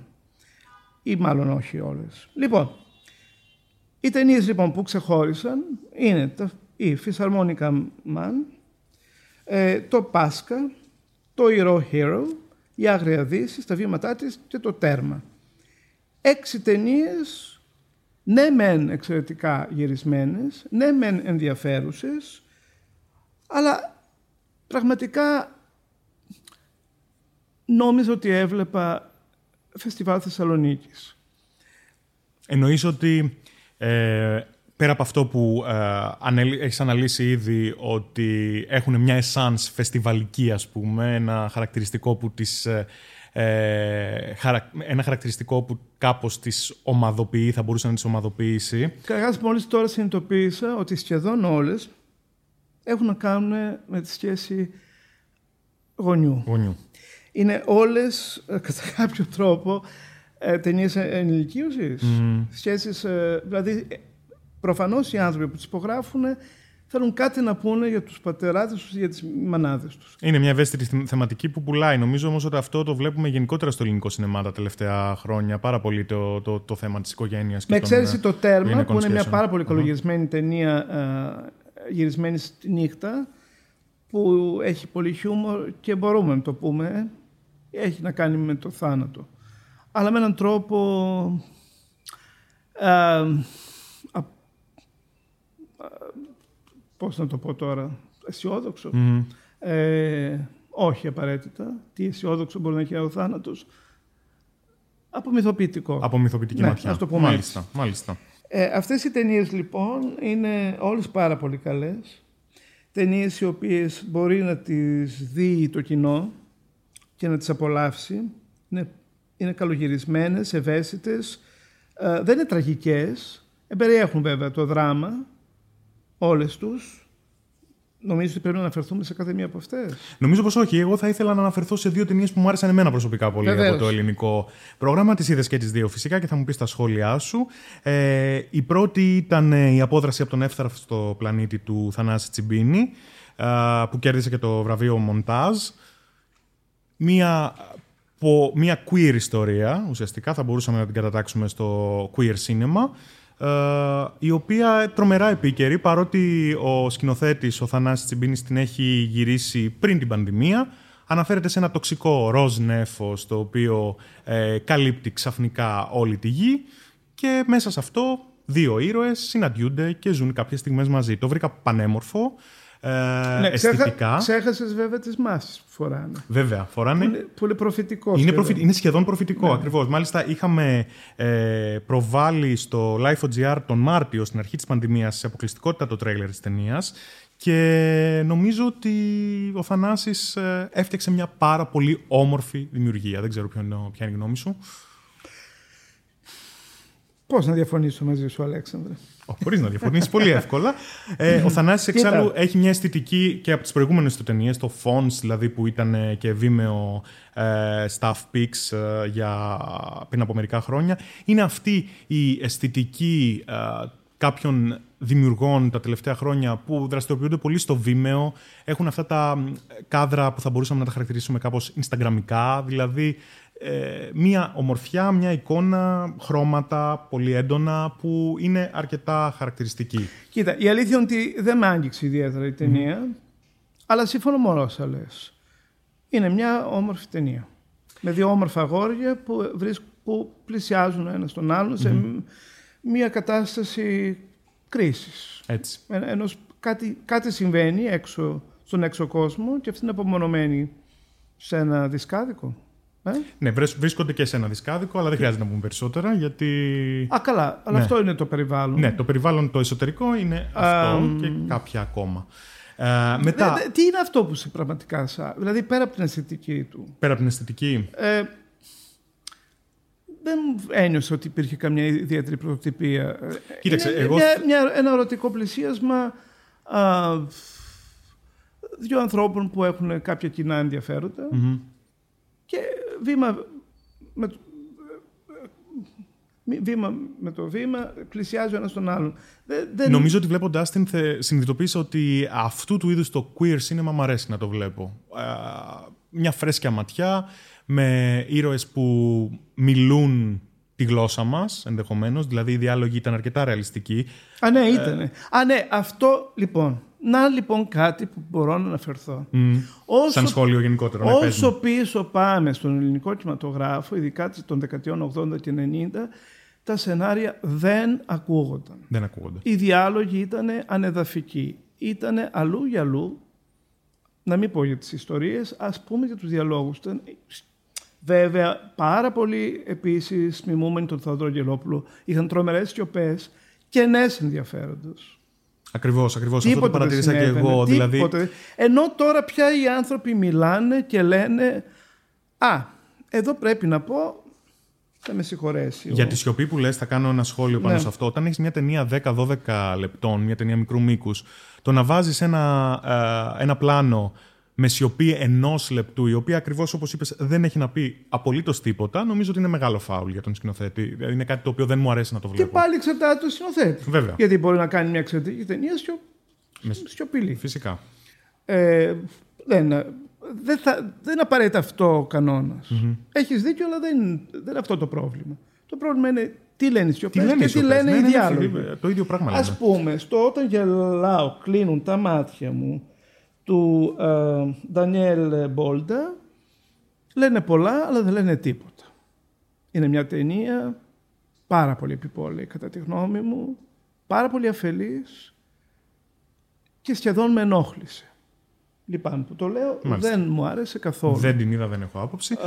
Ή μάλλον όχι όλες. Λοιπόν, Οι ταινίες λοιπόν που ξεχώρισαν είναι το, η Φυσαρμόνικα Man, ε, το Πάσκα, το Hero Hero, η Άγρια Δύση, τα βήματά της και το Τέρμα. Έξι ταινίες, ναι μεν εξαιρετικά γυρισμένες, ναι μεν ενδιαφέρουσες, αλλά πραγματικά νόμιζα ότι έβλεπα φεστιβάλ Θεσσαλονίκης. Εννοείς ότι ε, πέρα από αυτό που ε, έχεις αναλύσει ήδη ότι έχουν μια εσάνς φεστιβαλική ας πούμε, ένα χαρακτηριστικό που τις... Ε, ε ένα χαρακτηριστικό που κάπως τις ομαδοποιεί, θα μπορούσε να τις ομαδοποιήσει. Καταρχάς, μόλις τώρα συνειδητοποίησα ότι σχεδόν όλες έχουν να κάνουν με τη σχέση γονιού. γονιού. Είναι όλες, ε, κατά κάποιο τρόπο, ε, ταινίες ενηλικίωσης. Mm. Σχέσεις, ε, δηλαδή, προφανώς οι άνθρωποι που τις υπογράφουν θέλουν κάτι να πούνε για τους πατεράδες τους, για τις μανάδες τους. Είναι μια ευαίσθητη θεματική που πουλάει. Νομίζω όμως ότι αυτό το βλέπουμε γενικότερα στο ελληνικό σινεμά τα τελευταία χρόνια. Πάρα πολύ το, το, το θέμα της οικογένειας. Με εξαίρεση το τέρμα, που είναι μια πάρα πολύ καλογυρισμένη ταινία γυρισμένη στη νύχτα που έχει πολύ χιούμορ και μπορούμε να το πούμε, έχει να κάνει με το θάνατο. Αλλά με έναν τρόπο ε, πώς να το πω τώρα, αισιόδοξο. Ε, όχι απαραίτητα. Τι αισιόδοξο μπορεί να έχει ο θάνατος; Απομυθοποιητικό. Από μυθοποιητική ναι, ματιά. Ας το πούμε μάλιστα, μάλιστα. Ε, αυτές οι ταινίες λοιπόν είναι όλες πάρα πολύ καλές. Ταινίες οι οποίες μπορεί να τις δει το κοινό και να τις απολαύσει. Είναι, είναι καλογυρισμένες, ευαίσθητες, ε, δεν είναι τραγικές. Εμπεριέχουν βέβαια το δράμα, όλες τους. Νομίζω ότι πρέπει να αναφερθούμε σε κάθε μία από αυτές; Νομίζω πως όχι. Εγώ θα ήθελα να αναφερθώ σε δύο ταινίες που μου άρεσαν εμένα προσωπικά πολύ Βεβαίως. από το ελληνικό πρόγραμμα. Τις είδες και τις δύο φυσικά και θα μου πεις τα σχόλιά σου. Ε, η πρώτη ήταν ε, η απόδραση από τον Εύθραυ στο πλανήτη του Θανάση Τσιμπίνη, ε, που κέρδισε και το βραβείο Μοντάζ. Μία, μία queer ιστορία, ουσιαστικά θα μπορούσαμε να την κατατάξουμε στο queer cinema. Ε, η οποία τρομερά επίκαιρη, παρότι ο σκηνοθέτης, ο Θανάσης Τσιμπίνης, την έχει γυρίσει πριν την πανδημία, αναφέρεται σε ένα τοξικό ροζ νέφος, το οποίο ε, καλύπτει ξαφνικά όλη τη γη. Και μέσα σε αυτό δύο ήρωες συναντιούνται και ζουν κάποιες στιγμές μαζί. Το βρήκα πανέμορφο, ε, ναι, αισθητικά. Ξέχασες βέβαια τις μάσεις που φοράνε. Βέβαια, φοράνε. Που είναι, που είναι προφητικό. Είναι, προφη... είναι σχεδόν προφητικό, ναι. ακριβώς. Μάλιστα, είχαμε ε, προβάλει στο Life.gr τον Μάρτιο, στην αρχή της πανδημίας, σε αποκλειστικότητα το τρέιλερ της ταινίας. Και νομίζω ότι ο Θανάσης ε, έφτιαξε μια πάρα πολύ όμορφη δημιουργία. Δεν ξέρω ποια είναι, ποια είναι η γνώμη σου. Πώς να διαφωνήσω μαζί σου, Αλέξανδρε; Μπορεί να διαφωνήσει πολύ εύκολα. Ε, ο Θανάσης εξάλλου έχει μια αισθητική και από τις προηγούμενες του ταινίες, το Fonts δηλαδή που ήταν και βήμαιο ε, staff pics ε, για πριν από μερικά χρόνια. Είναι αυτή η αισθητική ε, κάποιων δημιουργών τα τελευταία χρόνια που δραστηριοποιούνται πολύ στο βήμαιο. Έχουν αυτά τα κάδρα που θα μπορούσαμε να τα χαρακτηρίσουμε κάπως instagramικά, δηλαδή ε, μία ομορφιά, μια εικόνα, χρώματα πολύ έντονα που είναι αρκετά χαρακτηριστική. Κοίτα, η αλήθεια είναι ότι δεν με άγγιξε ιδιαίτερα η ταινία, αλλά σύμφωνα με όσα λες. Είναι μια όμορφη ταινία. Με δύο όμορφα αγόρια που, που πλησιάζουν ένας στον άλλον σε μια κατάσταση κρίσης. Έτσι. Ενός κάτι, κάτι συμβαίνει έξω, στον έξω κόσμο και αυτή είναι απομονωμένη σε ένα δισκάδικο. Ε; Ναι, βρίσκονται και σε ένα δισκάδικο, αλλά δεν χρειάζεται να πούμε περισσότερα γιατί. Α, καλά. Αλλά ναι. αυτό είναι το περιβάλλον. Ναι, το περιβάλλον το εσωτερικό είναι αυτό και κάποια ακόμα. Ε, μετά... τι είναι αυτό που σε πραγματικά σα... Δηλαδή πέρα από την αισθητική του; Πέρα από την αισθητική. Ε, δεν ένιωσα ότι υπήρχε καμιά ιδιαίτερη πρωτοτυπία. Κοίταξε, είναι εγώ... Μια, μια, ένα ερωτικό πλησίασμα α, δύο ανθρώπων που έχουν κάποια κοινά και βήμα με, βήμα με το βήμα πλησιάζει ο ένας τον άλλον. Δεν... Νομίζω ότι βλέποντάς την συνειδητοποίησα ότι αυτού του είδους το queer cinema μου αρέσει να το βλέπω. Μια φρέσκια ματιά με ήρωες που μιλούν τη γλώσσα μας ενδεχομένως, δηλαδή οι διάλογοι ήταν αρκετά ρεαλιστικοί. Α, ναι, ήταν. Α, ναι, αυτό λοιπόν. Να λοιπόν κάτι που μπορώ να αναφερθώ. Όσο, Σαν σχόλιο γενικότερο. Ναι, όσο πίσω πάμε στον ελληνικό κινηματογράφο, ειδικά των δεκαετιών 80 και 90, τα σενάρια δεν ακούγονταν. Δεν ακούγονταν. Οι διάλογοι ήταν ανεδαφικοί. Ήταν αλλού για αλλού. Να μην πω για τις ιστορίες, ας πούμε για τους διαλόγους. Βέβαια, πάρα πολλοί επίσης μιμούμενοι τον Θεόδωρο Γελόπουλο είχαν τρομερές σιωπές και νέες ενδιαφέροντος. Ακριβώς, ακριβώς. Αυτό το παρατηρήσα και εγώ. Δηλαδή... Ενώ τώρα πια οι άνθρωποι μιλάνε και λένε Α, εδώ πρέπει να πω. Θα με συγχωρέσει. Για τη σιωπή που λες θα κάνω ένα σχόλιο πάνω ναι. σε αυτό. Όταν έχεις μια ταινία 10-12 λεπτών, μια ταινία μικρού μήκους, το να βάζεις ένα, ε, ένα πλάνο με σιωπή ενός λεπτού, η οποία ακριβώς όπως είπες δεν έχει να πει απολύτως τίποτα, νομίζω ότι είναι μεγάλο φάουλ για τον σκηνοθέτη. Δηλαδή είναι κάτι το οποίο δεν μου αρέσει να το βλέπω. Και πάλι εξαρτάται το σκηνοθέτη. Βέβαια. Γιατί μπορεί να κάνει μια εξαιρετική ταινία σιο... με... σιωπηλή. Φυσικά. Ε, δεν, δεν, θα, δεν είναι απαραίτητα αυτό ο κανόνας. Mm-hmm. Έχεις δίκιο, αλλά δεν, δεν είναι αυτό το πρόβλημα. Το πρόβλημα είναι τι λένε οι σιωπές και τι λένε ναι, οι ναι, ναι, διάλογοι. το ίδιο πράγμα Α πούμε, στο όταν γελάω, κλείνουν τα μάτια μου του Ντανιέλ Μπόλτα λένε πολλά αλλά δεν λένε τίποτα. Είναι μια ταινία πάρα πολύ επιπόλαιη κατά τη γνώμη μου, πάρα πολύ αφελής και σχεδόν με ενόχλησε. Λυπάμαι που το λέω, δεν μου άρεσε καθόλου. Δεν την είδα, δεν έχω άποψη.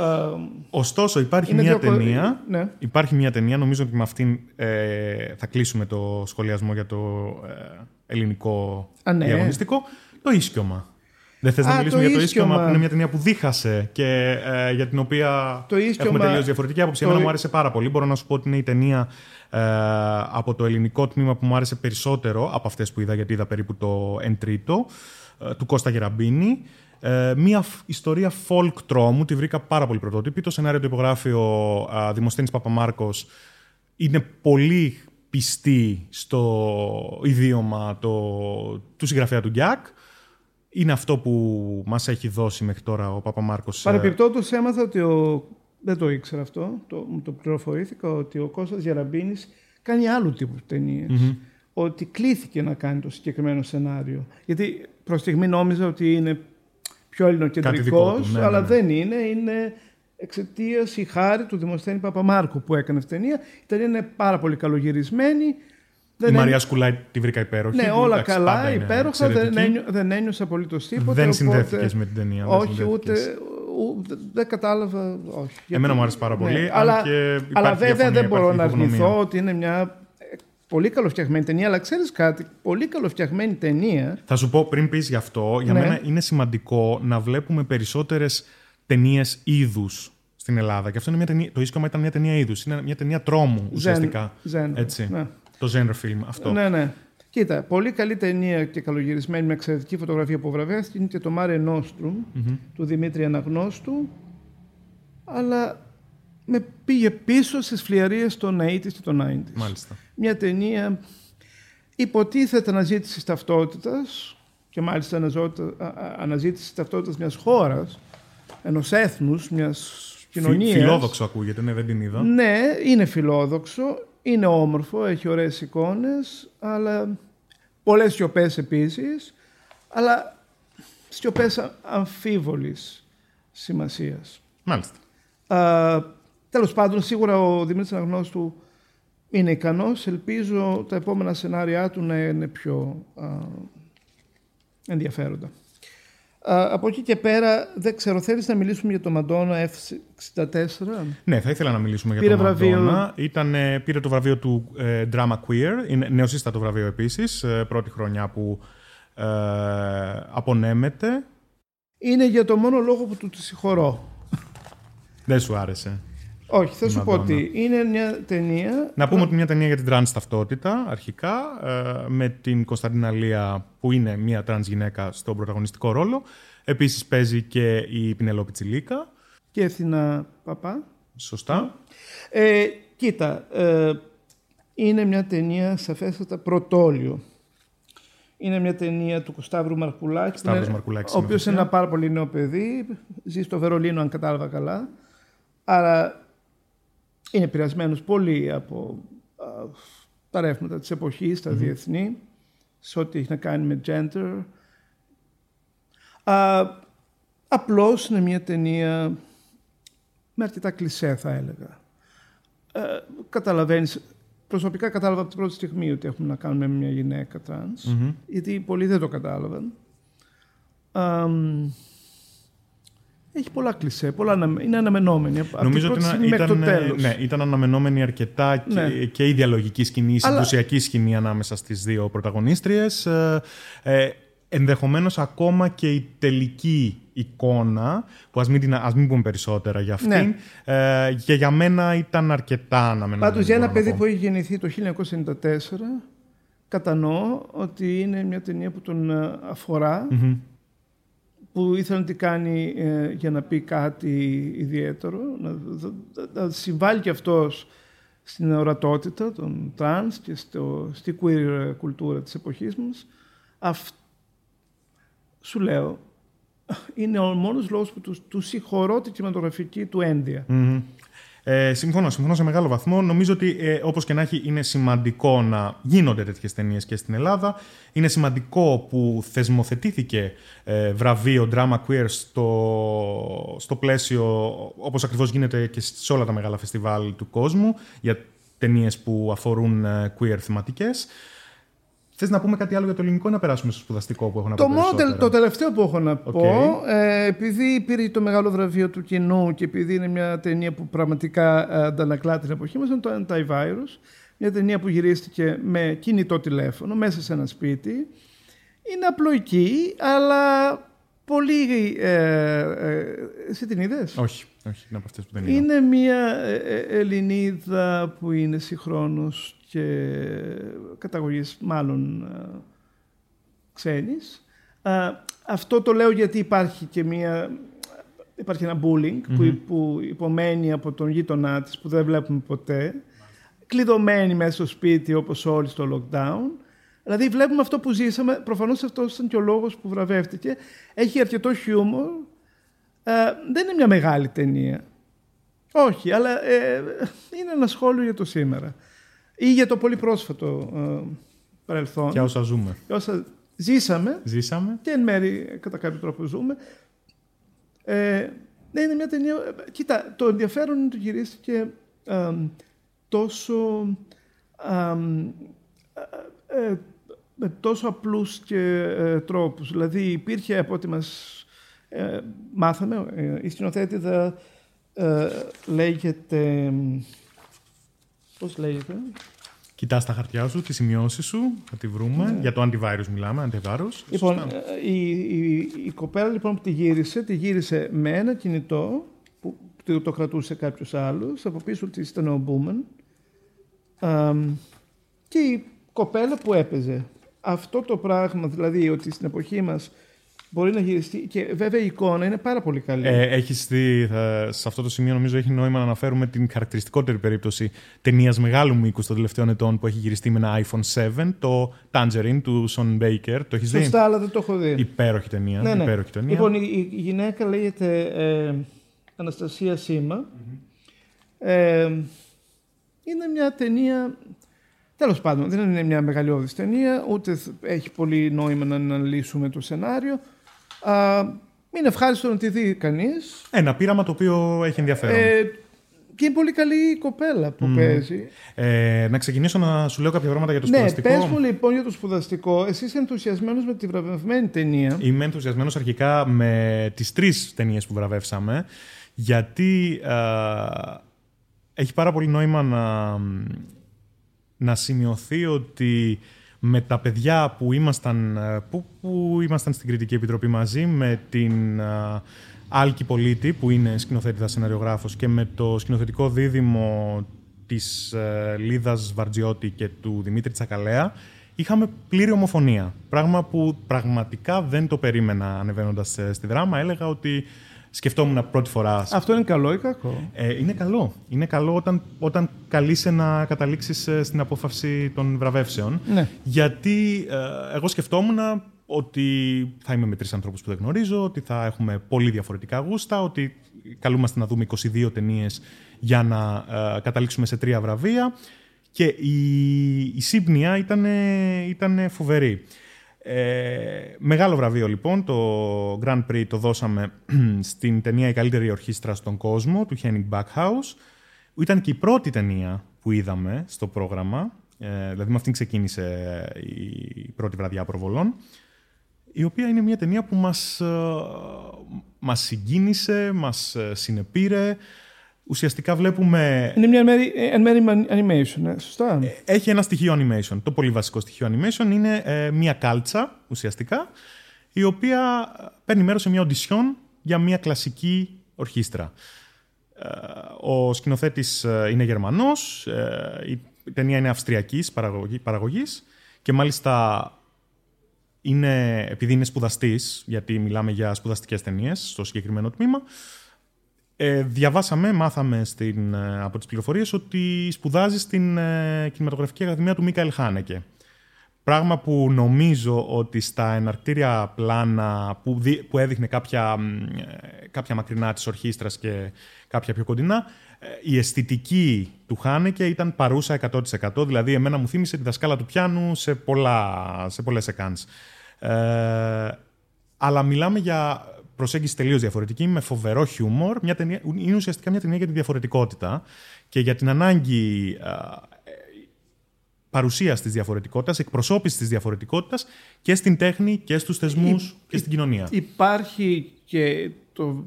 Ωστόσο υπάρχει μια ταινία, ναι. υπάρχει μια ταινία, νομίζω ότι με αυτήν ε, θα κλείσουμε το σχολιασμό για το ε, ελληνικό Α, ναι. διαγωνιστικό, το Ίσκιωμα. Δεν θες να μιλήσουμε για το Ίσκιωμα, που είναι μια ταινία που δίχασε και ε, για την οποία το έχουμε τελείως διαφορετική άποψη. Το... Εμένα μου άρεσε πάρα πολύ. Μπορώ να σου πω ότι είναι η ταινία ε, από το ελληνικό τμήμα που μου άρεσε περισσότερο από αυτές που είδα, γιατί είδα περίπου το εν τρίτο, ε, του Κώστα Γεραμπίνη. Ε, μια ιστορία folk τρόμου, τη βρήκα πάρα πολύ πρωτότυπη. Το σενάριο του υπογράφει ο ε, Δημοσθένης Παπαμάρκος. Είναι πολύ πιστή στο ιδίωμα το, του συγγραφέα του Γκιάκ είναι αυτό που μας έχει δώσει μέχρι τώρα ο Παπαμάρκος. Ε, Παρεπιπτόντως έμαθα ότι ο... δεν το ήξερα αυτό, το, το πληροφορήθηκα ότι ο Κώστας Γεραμπίνης κάνει άλλου τύπου Ότι κλήθηκε να κάνει το συγκεκριμένο σενάριο. Γιατί προς στιγμή νόμιζα ότι είναι πιο ελληνοκεντρικός, ναι, αλλά ναι, ναι. δεν είναι. Είναι εξαιτίας η χάρη του Δημοσθένη Παπαμάρκου που έκανε αυτή ταινία. Η ταινία είναι πάρα πολύ καλογυρισμένη. Δεν η Μαρία Σκουλάη τη βρήκα υπέροχη. Ναι, όλα Εντάξει, καλά, υπέροχα. Δεν, ένιω, δεν ένιωσα απολύτως τίποτα. Δεν συνδέθηκες με την ταινία. Όχι, ούτε. Δεν κατάλαβα. Όχι. Εμένα μου άρεσε πάρα ναι, πολύ. Ναι, αλλά, αλλά βέβαια δεν μπορώ να αρνηθώ ότι είναι μια πολύ καλοφτιαγμένη ταινία. Αλλά ξέρεις κάτι, πολύ καλοφτιαγμένη ταινία. Θα σου πω πριν πεις γι' αυτό, για ναι. μένα είναι σημαντικό να βλέπουμε περισσότερες ταινίες είδους στην Ελλάδα. Και αυτό είναι μια ταινία, το Ίσκομα ήταν μια ταινία είδους. Είναι μια ταινία τρόμου ουσιαστικά. Ζεν, Έτσι. Ναι. Το genre film αυτό. Ναι, ναι. Κοίτα, πολύ καλή ταινία και καλογυρισμένη με εξαιρετική φωτογραφία που βραβεύτηκε είναι και το Mare Nostrum του Δημήτρη Αναγνώστου. Αλλά με πήγε πίσω στις φλιαρίες των 80s και των 90s. Μάλιστα. Μια ταινία υποτίθεται αναζήτησης ταυτότητας και μάλιστα αναζήτησης ταυτότητας μιας χώρας, ενός έθνους, μιας κοινωνίας. Φιλόδοξο ακούγεται, ναι, δεν την είδα. Ναι, είναι φιλόδοξο. Είναι όμορφο, έχει ωραίες εικόνες, αλλά πολλές σιωπές επίσης, αλλά σιωπές αμφίβολης σημασίας. Μάλιστα. Α, τέλος πάντων, σίγουρα ο Δημήτρης Αναγνώστου είναι ικανός. Ελπίζω τα επόμενα σενάρια του να είναι πιο α, ενδιαφέροντα από εκεί και πέρα, δεν ξέρω, θέλεις να μιλήσουμε για το Μαντόνα F64? Ναι, θα ήθελα να μιλήσουμε για το βραβείο... Ήταν, πήρε το βραβείο του ε, Drama Queer, είναι νεοσύστατο βραβείο επίσης, ε, πρώτη χρονιά που ε, απονέμεται. Είναι για το μόνο λόγο που του τη συγχωρώ. Δεν σου άρεσε. Όχι, θα σου πω ότι είναι μια ταινία. Να πούμε ότι μια ταινία για την τρανς ταυτότητα αρχικά, ε, με την Κωνσταντίνα Λία που είναι μια τρανς γυναίκα στον πρωταγωνιστικό ρόλο. Επίσης παίζει και η Πινελόπη Τσιλίκα. Και η Ευθύνα Παπά. Σωστά. Ε, κοίτα, ε, είναι μια ταινία σαφέστατα πρωτόλιο. Είναι μια ταινία του Κωστάβρου Μαρκουλάκη. Σταύρος Μαρκουλάκης. Ο οποίος είναι ένα πάρα πολύ νέο παιδί. Ζει στο Βερολίνο, αν κατάλαβα καλά. Άρα είναι επηρεασμένος πολύ από α, τα ρεύματα της εποχής, τα διεθνή, σε ό,τι έχει να κάνει με gender. Α, απλώς είναι μια ταινία με αρκετά κλισέ θα έλεγα. Ε, καταλαβαίνεις, προσωπικά κατάλαβα από την πρώτη στιγμή ότι έχουμε να κάνουμε με μια γυναίκα τρανς, γιατί πολλοί δεν το κατάλαβαν. Αμ, έχει πολλά κλισέ, πολλά, ανα- είναι αναμενόμενη. Από την Νομίζω πρώτη ότι στιγμή ήταν, μέχρι το τέλος. ναι, ήταν αναμενόμενη αρκετά και, Ναι. και η διαλογική σκηνή, η Αλλά- συνουσιακή σκηνή ανάμεσα στις δύο πρωταγωνίστριες. Ε, ε, ενδεχομένως ακόμα και η τελική εικόνα, που ας μην, την, ας μην πούμε περισσότερα για αυτήν, Ναι. ε, και για μένα ήταν αρκετά αναμενόμενη. Πάντως για ένα μπορώ να παιδί πω. που έχει γεννηθεί το 1994, κατανοώ ότι είναι μια ταινία που τον ε, αφορά, Μμμ. Που ήθελε να την κάνει ε, για να πει κάτι ιδιαίτερο, να, να- να συμβάλλει και αυτός στην ορατότητα των τρανς και στο, στη queer κουλτούρα της εποχής μας. Αυ- σου λέω, είναι ο μόνος λόγος που τους, τους συγχωρώ την κινηματογραφική του ένδια. Μμμ. Ε, συμφωνώ, συμφωνώ σε μεγάλο βαθμό. Νομίζω ότι ε, όπως και να έχει είναι σημαντικό να γίνονται τέτοιες ταινίες και στην Ελλάδα. Είναι σημαντικό που θεσμοθετήθηκε ε, βραβείο Drama Queer στο, στο πλαίσιο όπως ακριβώς γίνεται και σε όλα τα μεγάλα φεστιβάλ του κόσμου για ταινίες που αφορούν ε, queer θεματικές. Θες να πούμε κάτι άλλο για το ελληνικό ή να περάσουμε στο σπουδαστικό που έχω να Το, πω μόνο, περισσότερα; το τελευταίο που έχω να Οκ. πω, ε, επειδή πήρε το μεγάλο βραβείο του κοινού και επειδή είναι μια ταινία που πραγματικά ε, αντανακλά την εποχή μας, είναι το Antivirus. Μια ταινία που γυρίστηκε με κινητό τηλέφωνο μέσα σε ένα σπίτι. Είναι απλοϊκή, αλλά πολύ... Ε, ε, εσύ την είδες; Όχι, όχι, είναι από αυτές που δεν είδα. Είναι μια ε, ε, Ελληνίδα που είναι συγχρόνως και καταγωγής μάλλον ε, ξένης. Α, αυτό το λέω γιατί υπάρχει και μια... Υπάρχει ένα bullying που, που υπομένει από τον γείτονά της που δεν βλέπουμε ποτέ. Κλειδωμένη μέσα στο σπίτι όπως όλοι στο lockdown. Δηλαδή βλέπουμε αυτό που ζήσαμε. Προφανώς αυτός ήταν και ο λόγος που βραβεύτηκε. Έχει αρκετό χιούμορ. Ε, δεν είναι μια μεγάλη ταινία. Όχι, αλλά ε, είναι ένα σχόλιο για το σήμερα. Ή για το πολύ πρόσφατο ε, παρελθόν. Και όσα ζούμε. Για όσα ζήσαμε Ζήσαμε. και εν μέρει κατά κάποιο τρόπο ζούμε. Ε, ναι, είναι μια ταινία... ε, Κοίτα, το ενδιαφέρον είναι ότι γυρίστηκε αμ, τόσο... αμ, ε, ε, με τόσο απλούς και ε, τρόπους. Δηλαδή υπήρχε από ό,τι μας ε, μάθαμε, ε, η σκηνοθέτηδα ε, λέγεται... μ, Πώς λέγεται; Κοιτάς τα χαρτιά σου, τις σημειώσεις σου, θα τη βρούμε. Για το antivirus μιλάμε, antivirus. Λοιπόν, Σωστά. ε, η, η, η κοπέλα λοιπόν που τη γύρισε, τη γύρισε με ένα κινητό που το, το κρατούσε κάποιος άλλος, από πίσω της ήταν ο Μπούμεν Αμ, και η κοπέλα που έπαιζε. Αυτό το πράγμα, δηλαδή ότι στην εποχή μας μπορεί να γυριστεί και βέβαια η εικόνα είναι πάρα πολύ καλή. Ε, έχεις δει, θα- σε αυτό το σημείο νομίζω έχει νόημα να αναφέρουμε την χαρακτηριστικότερη περίπτωση ταινίας μεγάλου μήκους των τελευταίων ετών που έχει γυριστεί με ένα iPhone 7, το Tangerine του Son Baker. Το έχεις δει; Σωστά, αλλά δεν το έχω δει. Υπέροχη ταινία. Ναι, ναι. Υπέροχη ταινία. Λοιπόν, η, η γυναίκα λέγεται ε, Αναστασία Σίμα. Ε, είναι μια ταινία... Τέλος πάντων, δεν είναι μια μεγαλειώδης ταινία, ούτε θ- έχει πολύ νόημα να αναλύσουμε το σενάριο. Α, είναι ευχάριστο να τη δει κανείς. Ένα πείραμα το οποίο έχει ενδιαφέρον. Ε, και είναι πολύ καλή η κοπέλα που παίζει. Ε, να ξεκινήσω να σου λέω κάποια πράγματα για το Ναι, σπουδαστικό. πες μου λοιπόν για το σπουδαστικό. Εσύ είσαι ενθουσιασμένος με τη βραβευμένη ταινία. Είμαι ενθουσιασμένος αρχικά με τις τρεις ταινίες που βραβεύσαμε, γιατί α, έχει πάρα πολύ νόημα να, να σημειωθεί ότι με τα παιδιά που ήμασταν, ε, που, που ήμασταν στην Κριτική Επιτροπή μαζί, με την α, Άλκη Πολίτη, που είναι σκηνοθέτηδα σεναριογράφος, και με το σκηνοθετικό δίδυμο της ε, Λίδας Βαρτζιώτη και του Δημήτρη Τσακαλέα, είχαμε πλήρη ομοφωνία. Πράγμα που πραγματικά δεν το περίμενα ανεβαίνοντας στη δράμα. Έλεγα ότι σκεφτόμουν πρώτη φορά. Αυτό είναι καλό ή κακό; Ε, είναι καλό. Είναι καλό όταν, όταν καλείσαι να καταλήξεις ε, στην απόφαση των βραβεύσεων. Ναι. Γιατί ε, εγώ σκεφτόμουν ότι θα είμαι με τρεις ανθρώπους που δεν γνωρίζω, ότι θα έχουμε πολύ διαφορετικά γούστα, ότι καλούμαστε να δούμε 22 ταινίες για να ε, καταλήξουμε σε τρία βραβεία και η, η σύμπνοια ήταν, ήταν φοβερή. Ε, μεγάλο βραβείο λοιπόν, το Grand Prix το δώσαμε στην ταινία «Η καλύτερη ορχήστρα στον κόσμο» του Henning Backhouse. Ήταν και η πρώτη ταινία που είδαμε στο πρόγραμμα, ε, δηλαδή με αυτήν ξεκίνησε η πρώτη βραδιά προβολών, η οποία είναι μια ταινία που μας, ε, μας συγκίνησε, μας ε, συνεπήρε, ουσιαστικά βλέπουμε... Είναι μια μέρη, εν μέρη animation, ε, σωστά; Ε, έχει ένα στοιχείο animation. Το πολύ βασικό στοιχείο animation είναι ε, μια κάλτσα, ουσιαστικά, η οποία παίρνει μέρος σε μια οντισιόν για μια κλασική ορχήστρα. Ο σκηνοθέτης είναι Γερμανός, η ταινία είναι αυστριακής παραγωγής και μάλιστα είναι, επειδή είναι σπουδαστής, γιατί μιλάμε για σπουδαστικές ταινίες στο συγκεκριμένο τμήμα, ε, διαβάσαμε, μάθαμε στην, ε, από τις πληροφορίες ότι σπουδάζει στην ε, Κινηματογραφική Ακαδημία του Μίκαελ Χάνεκε. Πράγμα που νομίζω ότι στα εναρκτήρια πλάνα που, που έδειχνε κάποια, ε, κάποια μακρινά της ορχήστρας και κάποια πιο κοντινά, η αισθητική του Χάνεκε ήταν παρούσα 100%. Δηλαδή, εμένα μου θύμισε τη δασκάλα του πιάνου σε, πολλά, σε πολλές εκάνς. Ε, αλλά μιλάμε για προσέγγιση τελείως διαφορετική, με φοβερό χιούμορ. Μια ταινία, είναι ουσιαστικά μια ταινία για τη διαφορετικότητα και για την ανάγκη παρουσίας της διαφορετικότητας, εκπροσώπησης της διαφορετικότητας και στην τέχνη και στους θεσμούς και στην κοινωνία. Υπάρχει και το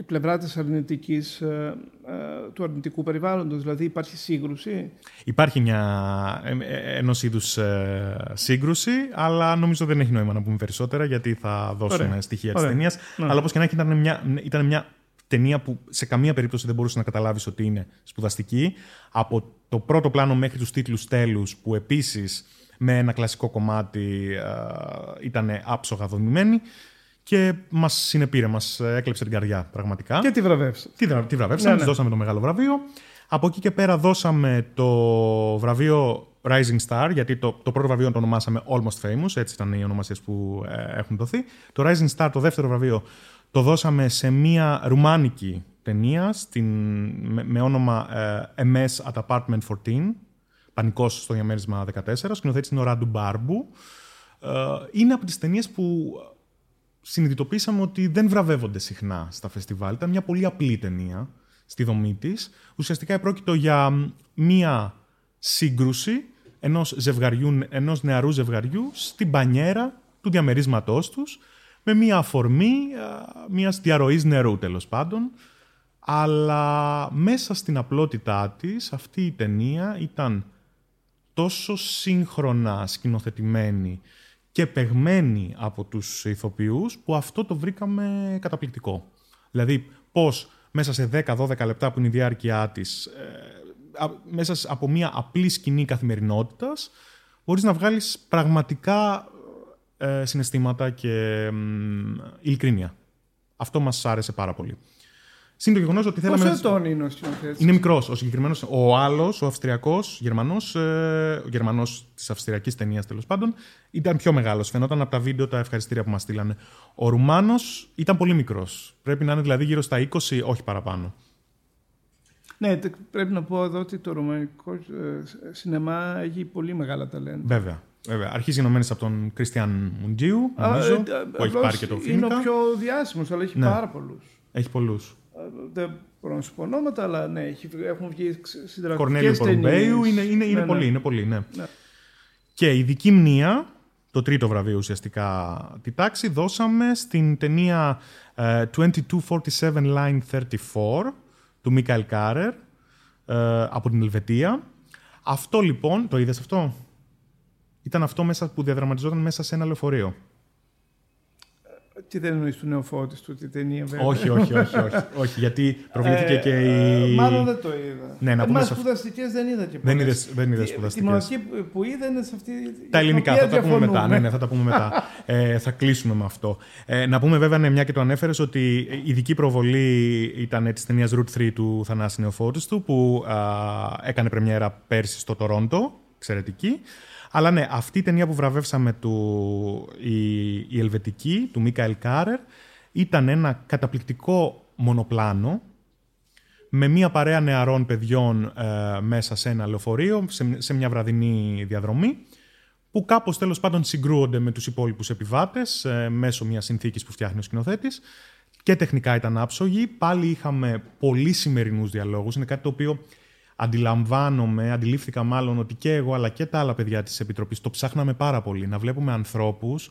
η πλευρά της αρνητικής, ε, ε, του αρνητικού περιβάλλοντος, δηλαδή υπάρχει σύγκρουση; Υπάρχει μια ε, ενός είδους σύγκρουση, αλλά νομίζω δεν έχει νόημα να πούμε περισσότερα, γιατί θα δώσουμε Ωραία. στοιχεία Ωραία. της ταινίας. Ναι. Αλλά όπως και να έχει ήταν μια, ήταν μια ταινία που σε καμία περίπτωση δεν μπορούσε να καταλάβεις ότι είναι σπουδαστική. Από το πρώτο πλάνο μέχρι τους τίτλους τέλους, που επίσης με ένα κλασικό κομμάτι ήταν άψογα δομημένη και μας συνεπήρε, μας έκλεψε την καρδιά πραγματικά. Και τη βραβεύσαμε. Τι, τη βραβεύσαμε, ναι, ναι. δώσαμε το μεγάλο βραβείο. Από εκεί και πέρα δώσαμε το βραβείο Rising Star, γιατί το, το πρώτο βραβείο το ονομάσαμε Almost Famous, έτσι ήταν οι ονομασίες που ε, έχουν δοθεί. Το Rising Star, το δεύτερο βραβείο, το δώσαμε σε μια ρουμάνικη ταινία στην, με, όνομα ε, MS at Apartment 14, Πανικός στο διαμέρισμα 14. Ο σκηνοθέτης είναι ο Ράντου Μπάρμπου. Ε, είναι από τις ταινίες που συνειδητοποίησαμε ότι δεν βραβεύονται συχνά στα φεστιβάλ. Ήταν μια πολύ απλή ταινία στη δομή της. Ουσιαστικά επρόκειτο για μία σύγκρουση ενός, ζευγαριού, ενός νεαρού ζευγαριού στην πανιέρα του διαμερίσματός τους με μία αφορμή μιας διαρροής νερού τέλος πάντων. Αλλά μέσα στην απλότητά της αυτή η ταινία ήταν τόσο σύγχρονα σκηνοθετημένη και παιγμένη από τους ηθοποιούς που αυτό το βρήκαμε καταπληκτικό. Δηλαδή πώς μέσα σε 10-12 λεπτά που είναι η διάρκεια της, ε, μέσα από μια απλή σκηνή καθημερινότητας, μπορείς να βγάλεις πραγματικά ε, συναισθήματα και ε, ειλικρίνεια. Αυτό μας άρεσε πάρα πολύ. Συν το γεγονός ότι θέλαμε. Πόσο ετών είναι ο σκηνοθέτης; Είναι μικρός ο συγκεκριμένος. Ο άλλος, ο Αυστριακός, Γερμανός, ε, ο Γερμανός της Αυστριακής ταινίας τέλος πάντων, ήταν πιο μεγάλος. Φαινόταν από τα βίντεο τα ευχαριστήρια που μας στείλανε. Ο Ρουμάνος ήταν πολύ μικρός. Πρέπει να είναι δηλαδή γύρω στα 20, όχι παραπάνω. Ναι, πρέπει να πω εδώ ότι το ρουμανικό ε, σινεμά έχει πολύ μεγάλα ταλέντα. Βέβαια. Βέβαια. Αρχίζει γενομένη από τον Κριστιαν Μουντζίου, νομίζω, ε, που έχει πάρει και το Είναι ο πιο διάσημος, αλλά έχει ναι. πάρα πολλούς. Έχει πολλούς δεν μπορώ να σου πω ονόματα, αλλά ναι, έχουν βγει συνταγματικές Κορνέλιο Πορμπέιου, είναι, είναι, είναι, ναι, πολύ, ναι. είναι πολύ, ναι. ναι. Και ειδική μνήα, το τρίτο βραβείο ουσιαστικά τη τάξη, δώσαμε στην ταινία uh, 2247 Line 34 του Μίκαελ Κάρερ uh, από την Ελβετία. Αυτό λοιπόν, το είδες αυτό; Ήταν αυτό μέσα που διαδραματιζόταν μέσα σε ένα λεωφορείο. Τι δεν εννοείς του νεοφώτης του, τη ταινία, βέβαια; Όχι, όχι, όχι. όχι, όχι γιατί προβλήθηκε και η. Ε, μάλλον δεν το είδα. Ναι, να πούμε. σπουδαστικές δεν είδα και Δεν είδε δεν είδες σπουδαστικές. Τη μοναδική που είδα είναι σε αυτή. Τα ελληνικά, θα τα πούμε μετά. Ναι, ναι, θα τα πούμε μετά. ε, θα κλείσουμε με αυτό. Ε, να πούμε βέβαια, ναι, μια και το ανέφερες, ότι η ειδική προβολή ήταν της ταινίας Root 3 του Θανάση Νεοφώτης του, που α, έκανε πρεμιέρα πέρσι στο Τορόντο. Εξαιρετική. Αλλά ναι, αυτή η ταινία που βραβεύσαμε του, η, η Ελβετική, του Μίκαελ Κάρερ, ήταν ένα καταπληκτικό μονοπλάνο με μία παρέα νεαρών παιδιών ε, μέσα σε ένα λεωφορείο, σε, σε μια βραδινή διαδρομή, που κάπως τέλος πάντων συγκρούονται με τους υπόλοιπους επιβάτες ε, μέσω μιας συνθήκης που φτιάχνει ο σκηνοθέτης και τεχνικά ήταν άψογοι. Πάλι είχαμε πολύ σημερινούς διαλόγους. Είναι κάτι το οποίο αντιλαμβάνομαι, αντιλήφθηκα μάλλον ότι και εγώ αλλά και τα άλλα παιδιά της Επιτροπής το ψάχναμε πάρα πολύ. Να βλέπουμε ανθρώπους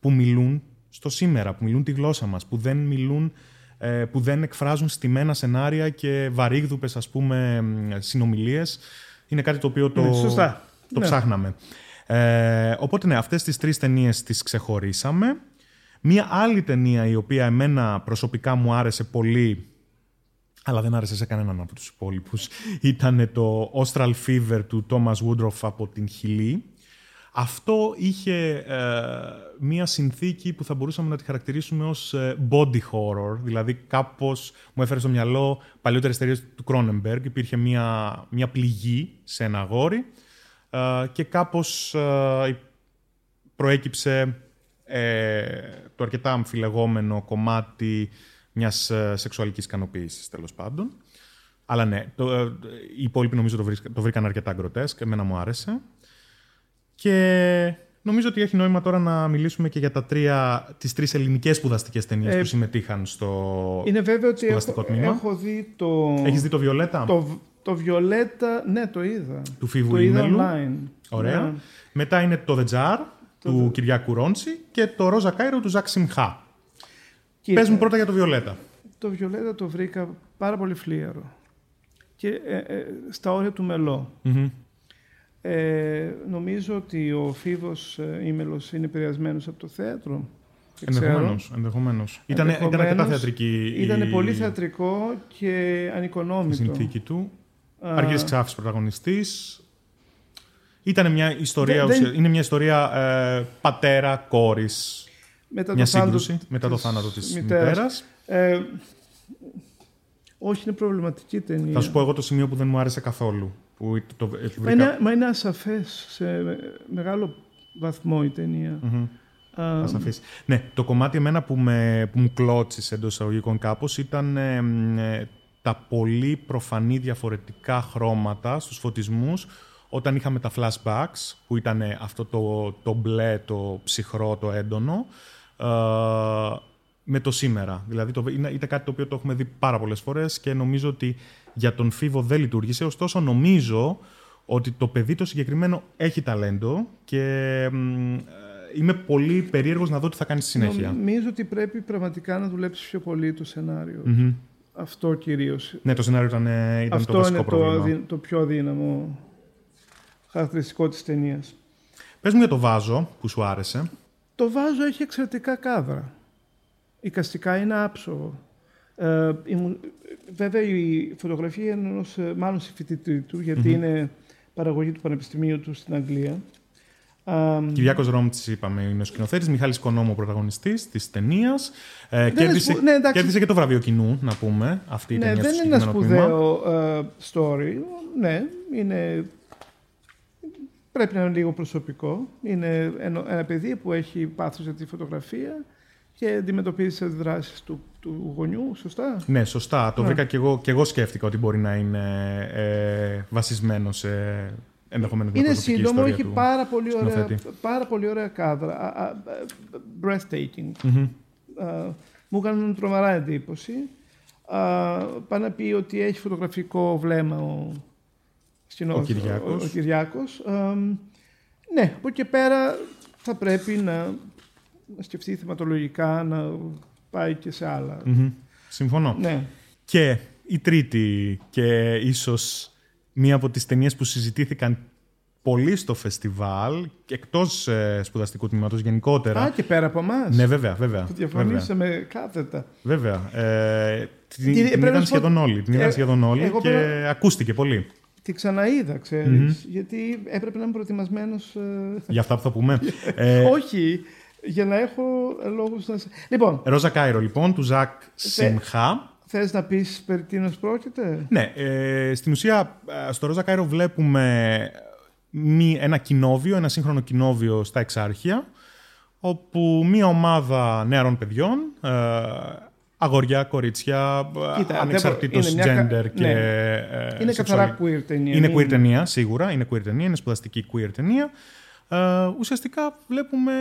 που μιλούν στο σήμερα, που μιλούν τη γλώσσα μας, που δεν μιλούν ε, που δεν εκφράζουν στημένα σενάρια και βαρύγδουπες ας πούμε συνομιλίες. Είναι κάτι το οποίο το, Ναι, σωστά. το Ναι. ψάχναμε. Ε, οπότε ναι, αυτές τις τρεις ταινίες τις ξεχωρίσαμε. Μία άλλη ταινία η οποία εμένα προσωπικά μου άρεσε πολύ αλλά δεν άρεσε σε κανέναν από τους υπόλοιπους ήταν το Austral Fever του Thomas Woodruff από την Χιλή. Αυτό είχε ε, μία συνθήκη που θα μπορούσαμε να τη χαρακτηρίσουμε ως ε, body horror, δηλαδή κάπως μου έφερε στο μυαλό παλιότερες ταινίες του Cronenberg. Υπήρχε μία, μία πληγή σε ένα αγόρι ε, και κάπως ε, προέκυψε ε, το αρκετά αμφιλεγόμενο κομμάτι μιας ε, σεξουαλικής ικανοποίησης, τέλος πάντων. Αλλά ναι, το, ε, οι υπόλοιποι νομίζω το, βρίσκ- το βρήκαν αρκετά γκροτέσκ, εμένα μου άρεσε. Και νομίζω ότι έχει νόημα τώρα να μιλήσουμε και για τα τρία, τις τρεις ελληνικές σπουδαστικές ταινίες Ε, που συμμετείχαν στο Είναι βέβαιο ότι σπουδαστικό έχω, τμήμα. έχω δει το... Έχεις δει το Βιολέτα; Το, το Βιολέτα, ναι, το είδα. του Φοίβου το είδα Ήμελλου. online. Ωραία. Ναι. Μετά είναι το The Jar του Κυριάκου Ρόντσι και το Ρόζα Κάιρο του Ζακ Σιμχά. Κοίτα, Πες μου πρώτα για το Βιολέτα. Το Βιολέτα το βρήκα πάρα πολύ φλίαρο. Και ε, ε, στα όρια του μελό. Μμμ. Ε, νομίζω ότι ο Φίβος ε, Ήμελος είναι επηρεασμένος από το θέατρο. Δεν ξέρω. Ενδεχομένως, ενδεχομένως. Ήταν, ήταν αρκετά Ενδεχομένως, θεατρική η- Ήταν πολύ θεατρικό και η ανοικονόμητο. συνθήκη του. Α, Αργύρης Ξάφης πρωταγωνιστής. Ήταν μια ιστορία, Δεν- δεν- ουσια- είναι μια ιστορία ε, πατέρα-κόρης. Μετά Μια το θάνατο σύγκρουση μετά το της θάνατο της μητέρας. μητέρας. Ε, όχι, είναι προβληματική ταινία. Θα σου πω εγώ το σημείο που δεν μου άρεσε καθόλου. Που το, το, το Μα είναι, μα είναι ασαφές σε μεγάλο βαθμό η ταινία. Μμμ. Α, Ασαφής. Ναι, το κομμάτι εμένα που, με, που μου κλώτσισε εντός εισαγωγικών κάπως ήταν ε, μ, ε, τα πολύ προφανή διαφορετικά χρώματα στους φωτισμούς όταν είχαμε τα flashbacks που ήταν ε, αυτό το, το μπλε, το ψυχρό, το έντονο ε, με το σήμερα. Δηλαδή το, είναι, ήταν κάτι το οποίο το έχουμε δει πάρα πολλές φορές και νομίζω ότι για τον Φίβο δεν λειτουργήσε. Ωστόσο νομίζω ότι το παιδί το συγκεκριμένο έχει ταλέντο και μ, ε, είμαι πολύ περίεργος να δω τι θα κάνει στη συνέχεια. Νομίζω ότι πρέπει πραγματικά να δουλέψεις πιο πολύ το σενάριο. Μμμ. Αυτό κυρίως. Ναι, το σενάριο ήταν, ε, ήταν Αυτό το βασικό είναι το, πρόβλημα. αδυ- το πιο αδύναμο χαρακτηριστικό της ταινίας. Πες μου για το βάζο που σου άρεσε. Το βάζο έχει εξαιρετικά κάδρα. Οικαστικά είναι άψογο. Ε, ήμουν- βέβαια η φωτογραφία είναι ενός, ε, μάλλον συμφοιτητή του, γιατί είναι παραγωγή του Πανεπιστημίου του στην Αγγλία. Α, Κυριάκος Ρόμτης, είπαμε, είναι ο σκηνοθέτης. Μιχάλης Κονόμου, ο πρωταγωνιστής της ταινίας. Ε, είναι κέρδισε, σπου- ναι, εντάξει. κέρδισε και το βραβείο κοινού, να πούμε, αυτή η ναι, ταινία δεν στο είναι ένα συγκεκριμένο τμήμα. σπουδαίο ε, story. Ναι, είναι... Πρέπει να είναι λίγο προσωπικό. Είναι ένα, ένα παιδί που έχει πάθος για τη φωτογραφία και αντιμετωπίζει τις αντιδράσεις του, του γονιού, σωστά; Ναι, σωστά. Το Ναι. βρήκα και εγώ, και εγώ σκέφτηκα ότι μπορεί να είναι ε, βασισμένο σε ενδεχομένως μια Είναι προσωπική σύντομο, ιστορία έχει του πάρα πολύ, ωραία, σκηνοθέτη. πάρα πολύ ωραία κάδρα. Α, α, α, breathtaking. Μμμ. Α, μου έκαναν τρομερά εντύπωση. Α, πάει να πει ότι έχει φωτογραφικό βλέμμα ο, σκηνός- Ο Κυριάκος. Ο, ο Κυριάκος. Α, ναι, από εκεί και πέρα θα πρέπει να, να σκεφτεί θεματολογικά, να πάει και σε άλλα. Μμμ. Συμφωνώ. Ναι. Και η τρίτη και ίσως μία από τις ταινίες που συζητήθηκαν πολύ στο φεστιβάλ και εκτός ε, σπουδαστικού τμήματος γενικότερα. Α, και πέρα από εμάς. ναι, βέβαια, βέβαια. Που βέβαια. διαφωνήσαμε κάθετα. Βέβαια. Ε, την, Τι- την πρέπει να είδαν σου πω- σχεδόν όλοι. Την είδαν Ε, σχεδόν όλοι εγώ και πρέπει ακούστηκε πολύ. Τη ξαναείδα, ξέρεις, γιατί έπρεπε να είμαι προετοιμασμένος... ε, Για αυτά που θα πούμε. ε, Όχι, για να έχω ε, λόγους να... σε- Λοιπόν, Ρόζα Κάιρο, λοιπόν, του Ζακ Σιμχά. θες να πεις περί τίνος πρόκειται; Ναι, ε, στην ουσία ε, στο Ρόζα Κάιρο βλέπουμε μη, ένα κοινόβιο, ένα σύγχρονο κοινόβιο στα Εξάρχεια, όπου μία ομάδα νεαρών παιδιών ε, αγοριά, κορίτσια, Κοίτα, ανεξαρτήτως gender μια... και ναι. ε, Είναι καθαρά queer ταινία. Είναι queer ταινία, σίγουρα. Είναι queer ταινία, είναι σπουδαστική queer ταινία. Ε, ουσιαστικά βλέπουμε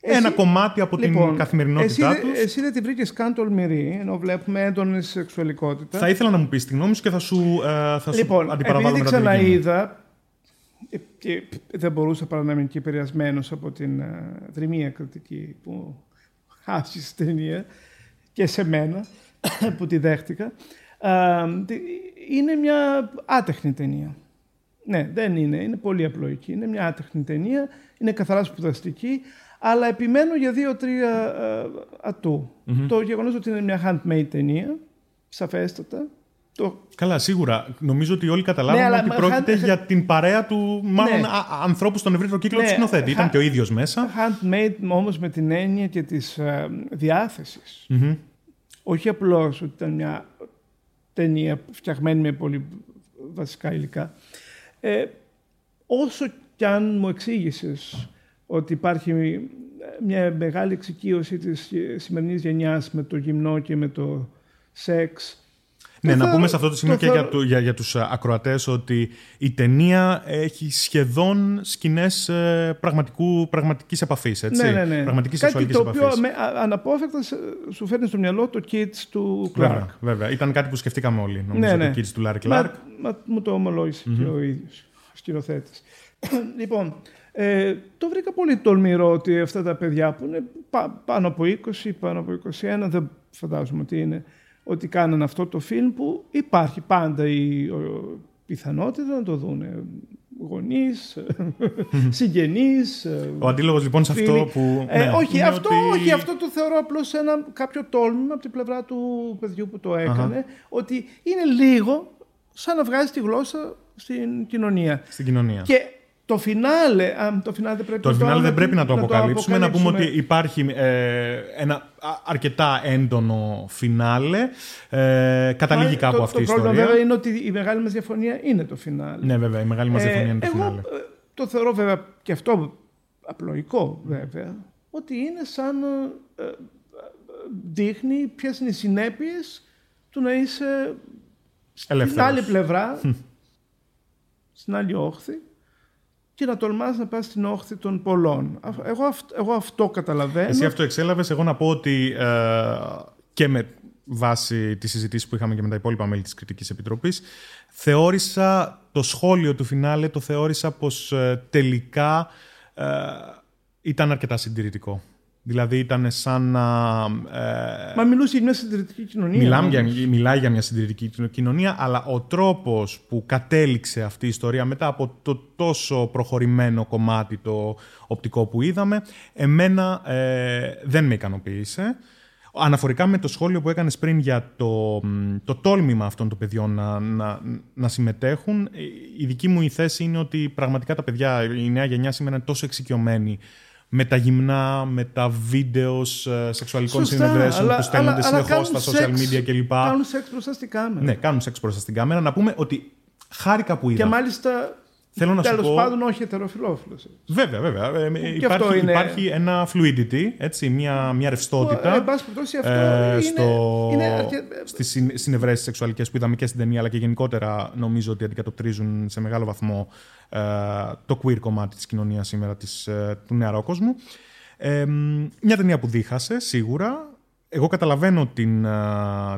εσύ, ένα κομμάτι από λοιπόν, την καθημερινότητά εσύ, τους. Εσύ δεν τη βρήκες καν τολμηρή, ενώ βλέπουμε έντονη σεξουαλικότητα. Θα ήθελα να μου πεις τη γνώμη σου και θα σου, ε, θα λοιπόν, σου αντιπαραβάλω μετά ξαναείδα, και δεν μπορούσα παρά να είμαι και επηρεασμένος από την uh, δρυμία κριτική που άσκησε στην ταινία και σε μένα που τη δέχτηκα. είναι μια άτεχνη ταινία. Ναι, δεν είναι. Είναι πολύ απλοϊκή. Είναι μια άτεχνη ταινία. Είναι καθαρά σπουδαστική. Αλλά επιμένω για δύο-τρία ατού. Το γεγονός ότι είναι μια handmade ταινία, σαφέστατα. Το... Καλά, σίγουρα. Νομίζω ότι όλοι καταλάβουν ναι, ότι πρόκειται για την παρέα του, μάλλον ναι. ανθρώπου στον ευρύτερο κύκλο ναι. του σκηνοθέτη. Ήταν και ο ίδιος μέσα. Handmade όμως με την έννοια και της uh, διάθεσης. Όχι απλώς ότι ήταν μια ταινία φτιαγμένη με πολύ βασικά υλικά. Ε, όσο κι αν μου εξήγησες ότι υπάρχει μια μεγάλη εξοικείωση της σημερινής γενιάς με το γυμνό και με το σεξ ναι, να πούμε σε αυτό το σημείο και για, για, για τους ε, ακροατές ότι η ταινία έχει σχεδόν σκηνές ε, πραγματικού, πραγματικής επαφής, έτσι. Ναι, ναι, ναι. Πραγματικής κάτι το οποίο με, αναπόφευκτα σου φέρνει στο μυαλό το Kids του Clark. Βέβαια, βέβαια. Ήταν κάτι που σκεφτήκαμε όλοι, νομίζω, ναι, ναι. το Kids του Larry Clark. Μα, μου το ομολόγησε mm-hmm. και ο ίδιος, ο σκηνοθέτης. λοιπόν, ε, το βρήκα πολύ τολμηρό ότι αυτά τα παιδιά που είναι πάνω από 20, πάνω από 21, δεν φαντάζομαι ότι είναι ότι κάνανε αυτό το φιλμ που υπάρχει πάντα η πιθανότητα να το δουν γονείς, συγγενείς. Ο αντίλογος λοιπόν σε αυτό που... Ε, ναι, όχι, αυτό, ότι... όχι, αυτό το θεωρώ απλώς ένα κάποιο τόλμημα από την πλευρά του παιδιού που το έκανε, ότι είναι λίγο σαν να βγάζει τη γλώσσα στην κοινωνία. Στην κοινωνία. Και το φινάλε, το φινάλε δεν πρέπει, το φινάλε δεν πρέπει να, το, αποκαλύψουμε, να πούμε ότι υπάρχει ε, ένα αρκετά έντονο φινάλε. Ε, καταλήγει κάπου το, αυτή η ιστορία. Το πρόβλημα βέβαια είναι ότι η μεγάλη μας διαφωνία είναι το φινάλε. Ναι βέβαια, η μεγάλη μας ε, διαφωνία είναι το εγώ, φινάλε. Ε, το θεωρώ βέβαια και αυτό απλοϊκό βέβαια, ότι είναι σαν ε, ε δείχνει ποιες είναι οι συνέπειες του να είσαι στην άλλη πλευρά, στην άλλη όχθη και να τολμάς να πας στην όχθη των πολλών. Εγώ, εγώ αυτό καταλαβαίνω. Εσύ αυτό εξέλαβες. Εγώ να πω ότι ε, και με βάση τη συζήτηση που είχαμε και με τα υπόλοιπα μέλη της Κριτικής Επιτροπής, θεώρησα το σχόλιο του φινάλε, το θεώρησα πως ε, τελικά ε, ήταν αρκετά συντηρητικό. Δηλαδή ήταν σαν να. Ε, Μα μιλούσε για μια συντηρητική κοινωνία. Μιλάμε για, μιλάει για μια συντηρητική κοινωνία, αλλά ο τρόπος που κατέληξε αυτή η ιστορία μετά από το τόσο προχωρημένο κομμάτι το οπτικό που είδαμε, εμένα ε, δεν με ικανοποίησε. Αναφορικά με το σχόλιο που έκανες πριν για το, το τόλμημα αυτών των παιδιών να, να, να συμμετέχουν, η δική μου η θέση είναι ότι πραγματικά τα παιδιά, η νέα γενιά σήμερα είναι τόσο εξοικειωμένη με τα γυμνά, με τα βίντεος ε, σεξουαλικών συνεδρέσεων που στέλνονται συνεχώς στα social media κλπ. Κάνουν σεξ μπροστά στην κάμερα. Ναι, κάνουν σεξ μπροστά στην κάμερα. Να πούμε ότι χάρηκα που είδα. Και μάλιστα Θέλω να Τέλος πω... πάντων όχι ετεροφιλόφιλος. Βέβαια, βέβαια. Ε, υπάρχει, είναι... υπάρχει ένα fluidity, έτσι, μια, μια ρευστότητα. Ε, αυτό ε, στο... είναι, αρκε... Στις συνευρέσεις σεξουαλικές που είδαμε και στην ταινία, αλλά και γενικότερα νομίζω ότι αντικατοπτρίζουν σε μεγάλο βαθμό ε, το queer κομμάτι της κοινωνίας σήμερα της, ε, του νεαρόκοσμου. Ε, μια ταινία που δίχασε, σίγουρα. Εγώ καταλαβαίνω την, ε,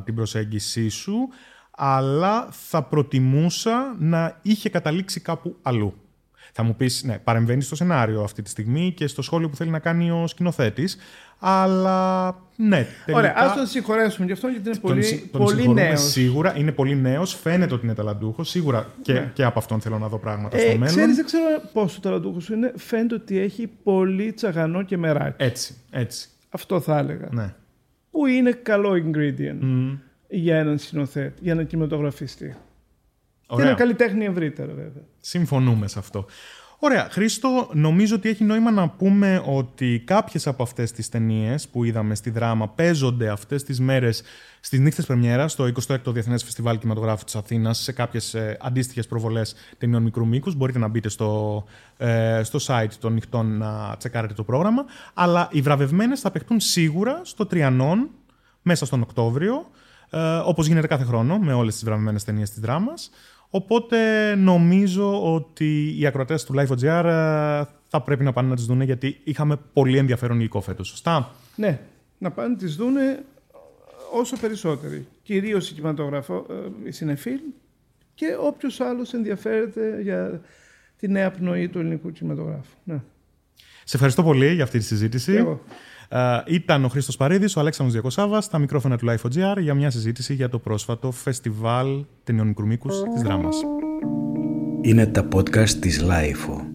την προσέγγιση σου αλλά θα προτιμούσα να είχε καταλήξει κάπου αλλού. Θα μου πεις, ναι, παρεμβαίνει στο σενάριο αυτή τη στιγμή και στο σχόλιο που θέλει να κάνει ο σκηνοθέτης. Αλλά ναι, τελικά... Ωραία, ας τον συγχωρέσουμε γι' αυτό γιατί είναι πολύ, τον, πολύ νέος. Σίγουρα, είναι πολύ νέος, φαίνεται ότι είναι ταλαντούχος. Σίγουρα και, ναι. και από αυτόν θέλω να δω πράγματα ε, στο μέλλον. Ξέρεις, δεν ξέρω πόσο ταλαντούχος είναι. Φαίνεται ότι έχει πολύ τσαγανό και μεράκι. Έτσι, έτσι. Αυτό θα έλεγα. Ναι. Που είναι καλό ingredient. Mm για έναν σκηνοθέτη, για έναν κινηματογραφιστή. Ωραία. Και ένα καλλιτέχνη ευρύτερα, βέβαια. Συμφωνούμε σε αυτό. Ωραία. Χρήστο, νομίζω ότι έχει νόημα να πούμε ότι κάποιες από αυτές τις ταινίες που είδαμε στη δράμα παίζονται αυτές τις μέρες στις νύχτες πρεμιέρας στο 26ο Διεθνές Φεστιβάλ Κινηματογράφου της Αθήνας σε κάποιες ε, αντίστοιχες προβολές ταινιών μικρού μήκους. Μπορείτε να μπείτε στο, ε, στο site των νυχτών να τσεκάρετε το πρόγραμμα. Αλλά οι βραβευμένες θα παιχτούν σίγουρα στο Τριανόν μέσα στον Οκτώβριο, ε, όπως γίνεται κάθε χρόνο με όλες τις βραβευμένες ταινίες της δράμας. Οπότε νομίζω ότι οι ακροατές του Live.gr ε, θα πρέπει να πάνε να τις δούνε γιατί είχαμε πολύ ενδιαφέρον υλικό φέτος. Σωστά; Ναι, να πάνε να τις δούνε όσο περισσότεροι. Κυρίως η κινηματογραφό, η συνεφίλ και όποιος άλλος ενδιαφέρεται για τη νέα πνοή του ελληνικού κινηματογράφου. Ναι. Σε ευχαριστώ πολύ για αυτή τη συζήτηση. Uh, ήταν ο Χρήστος Παρίδης, ο Αλέξανδρος Διακοσάβας, στα μικρόφωνα του Life.gr για μια συζήτηση για το πρόσφατο φεστιβάλ ταινιών μικρού της δράμας. Είναι τα podcast της Life.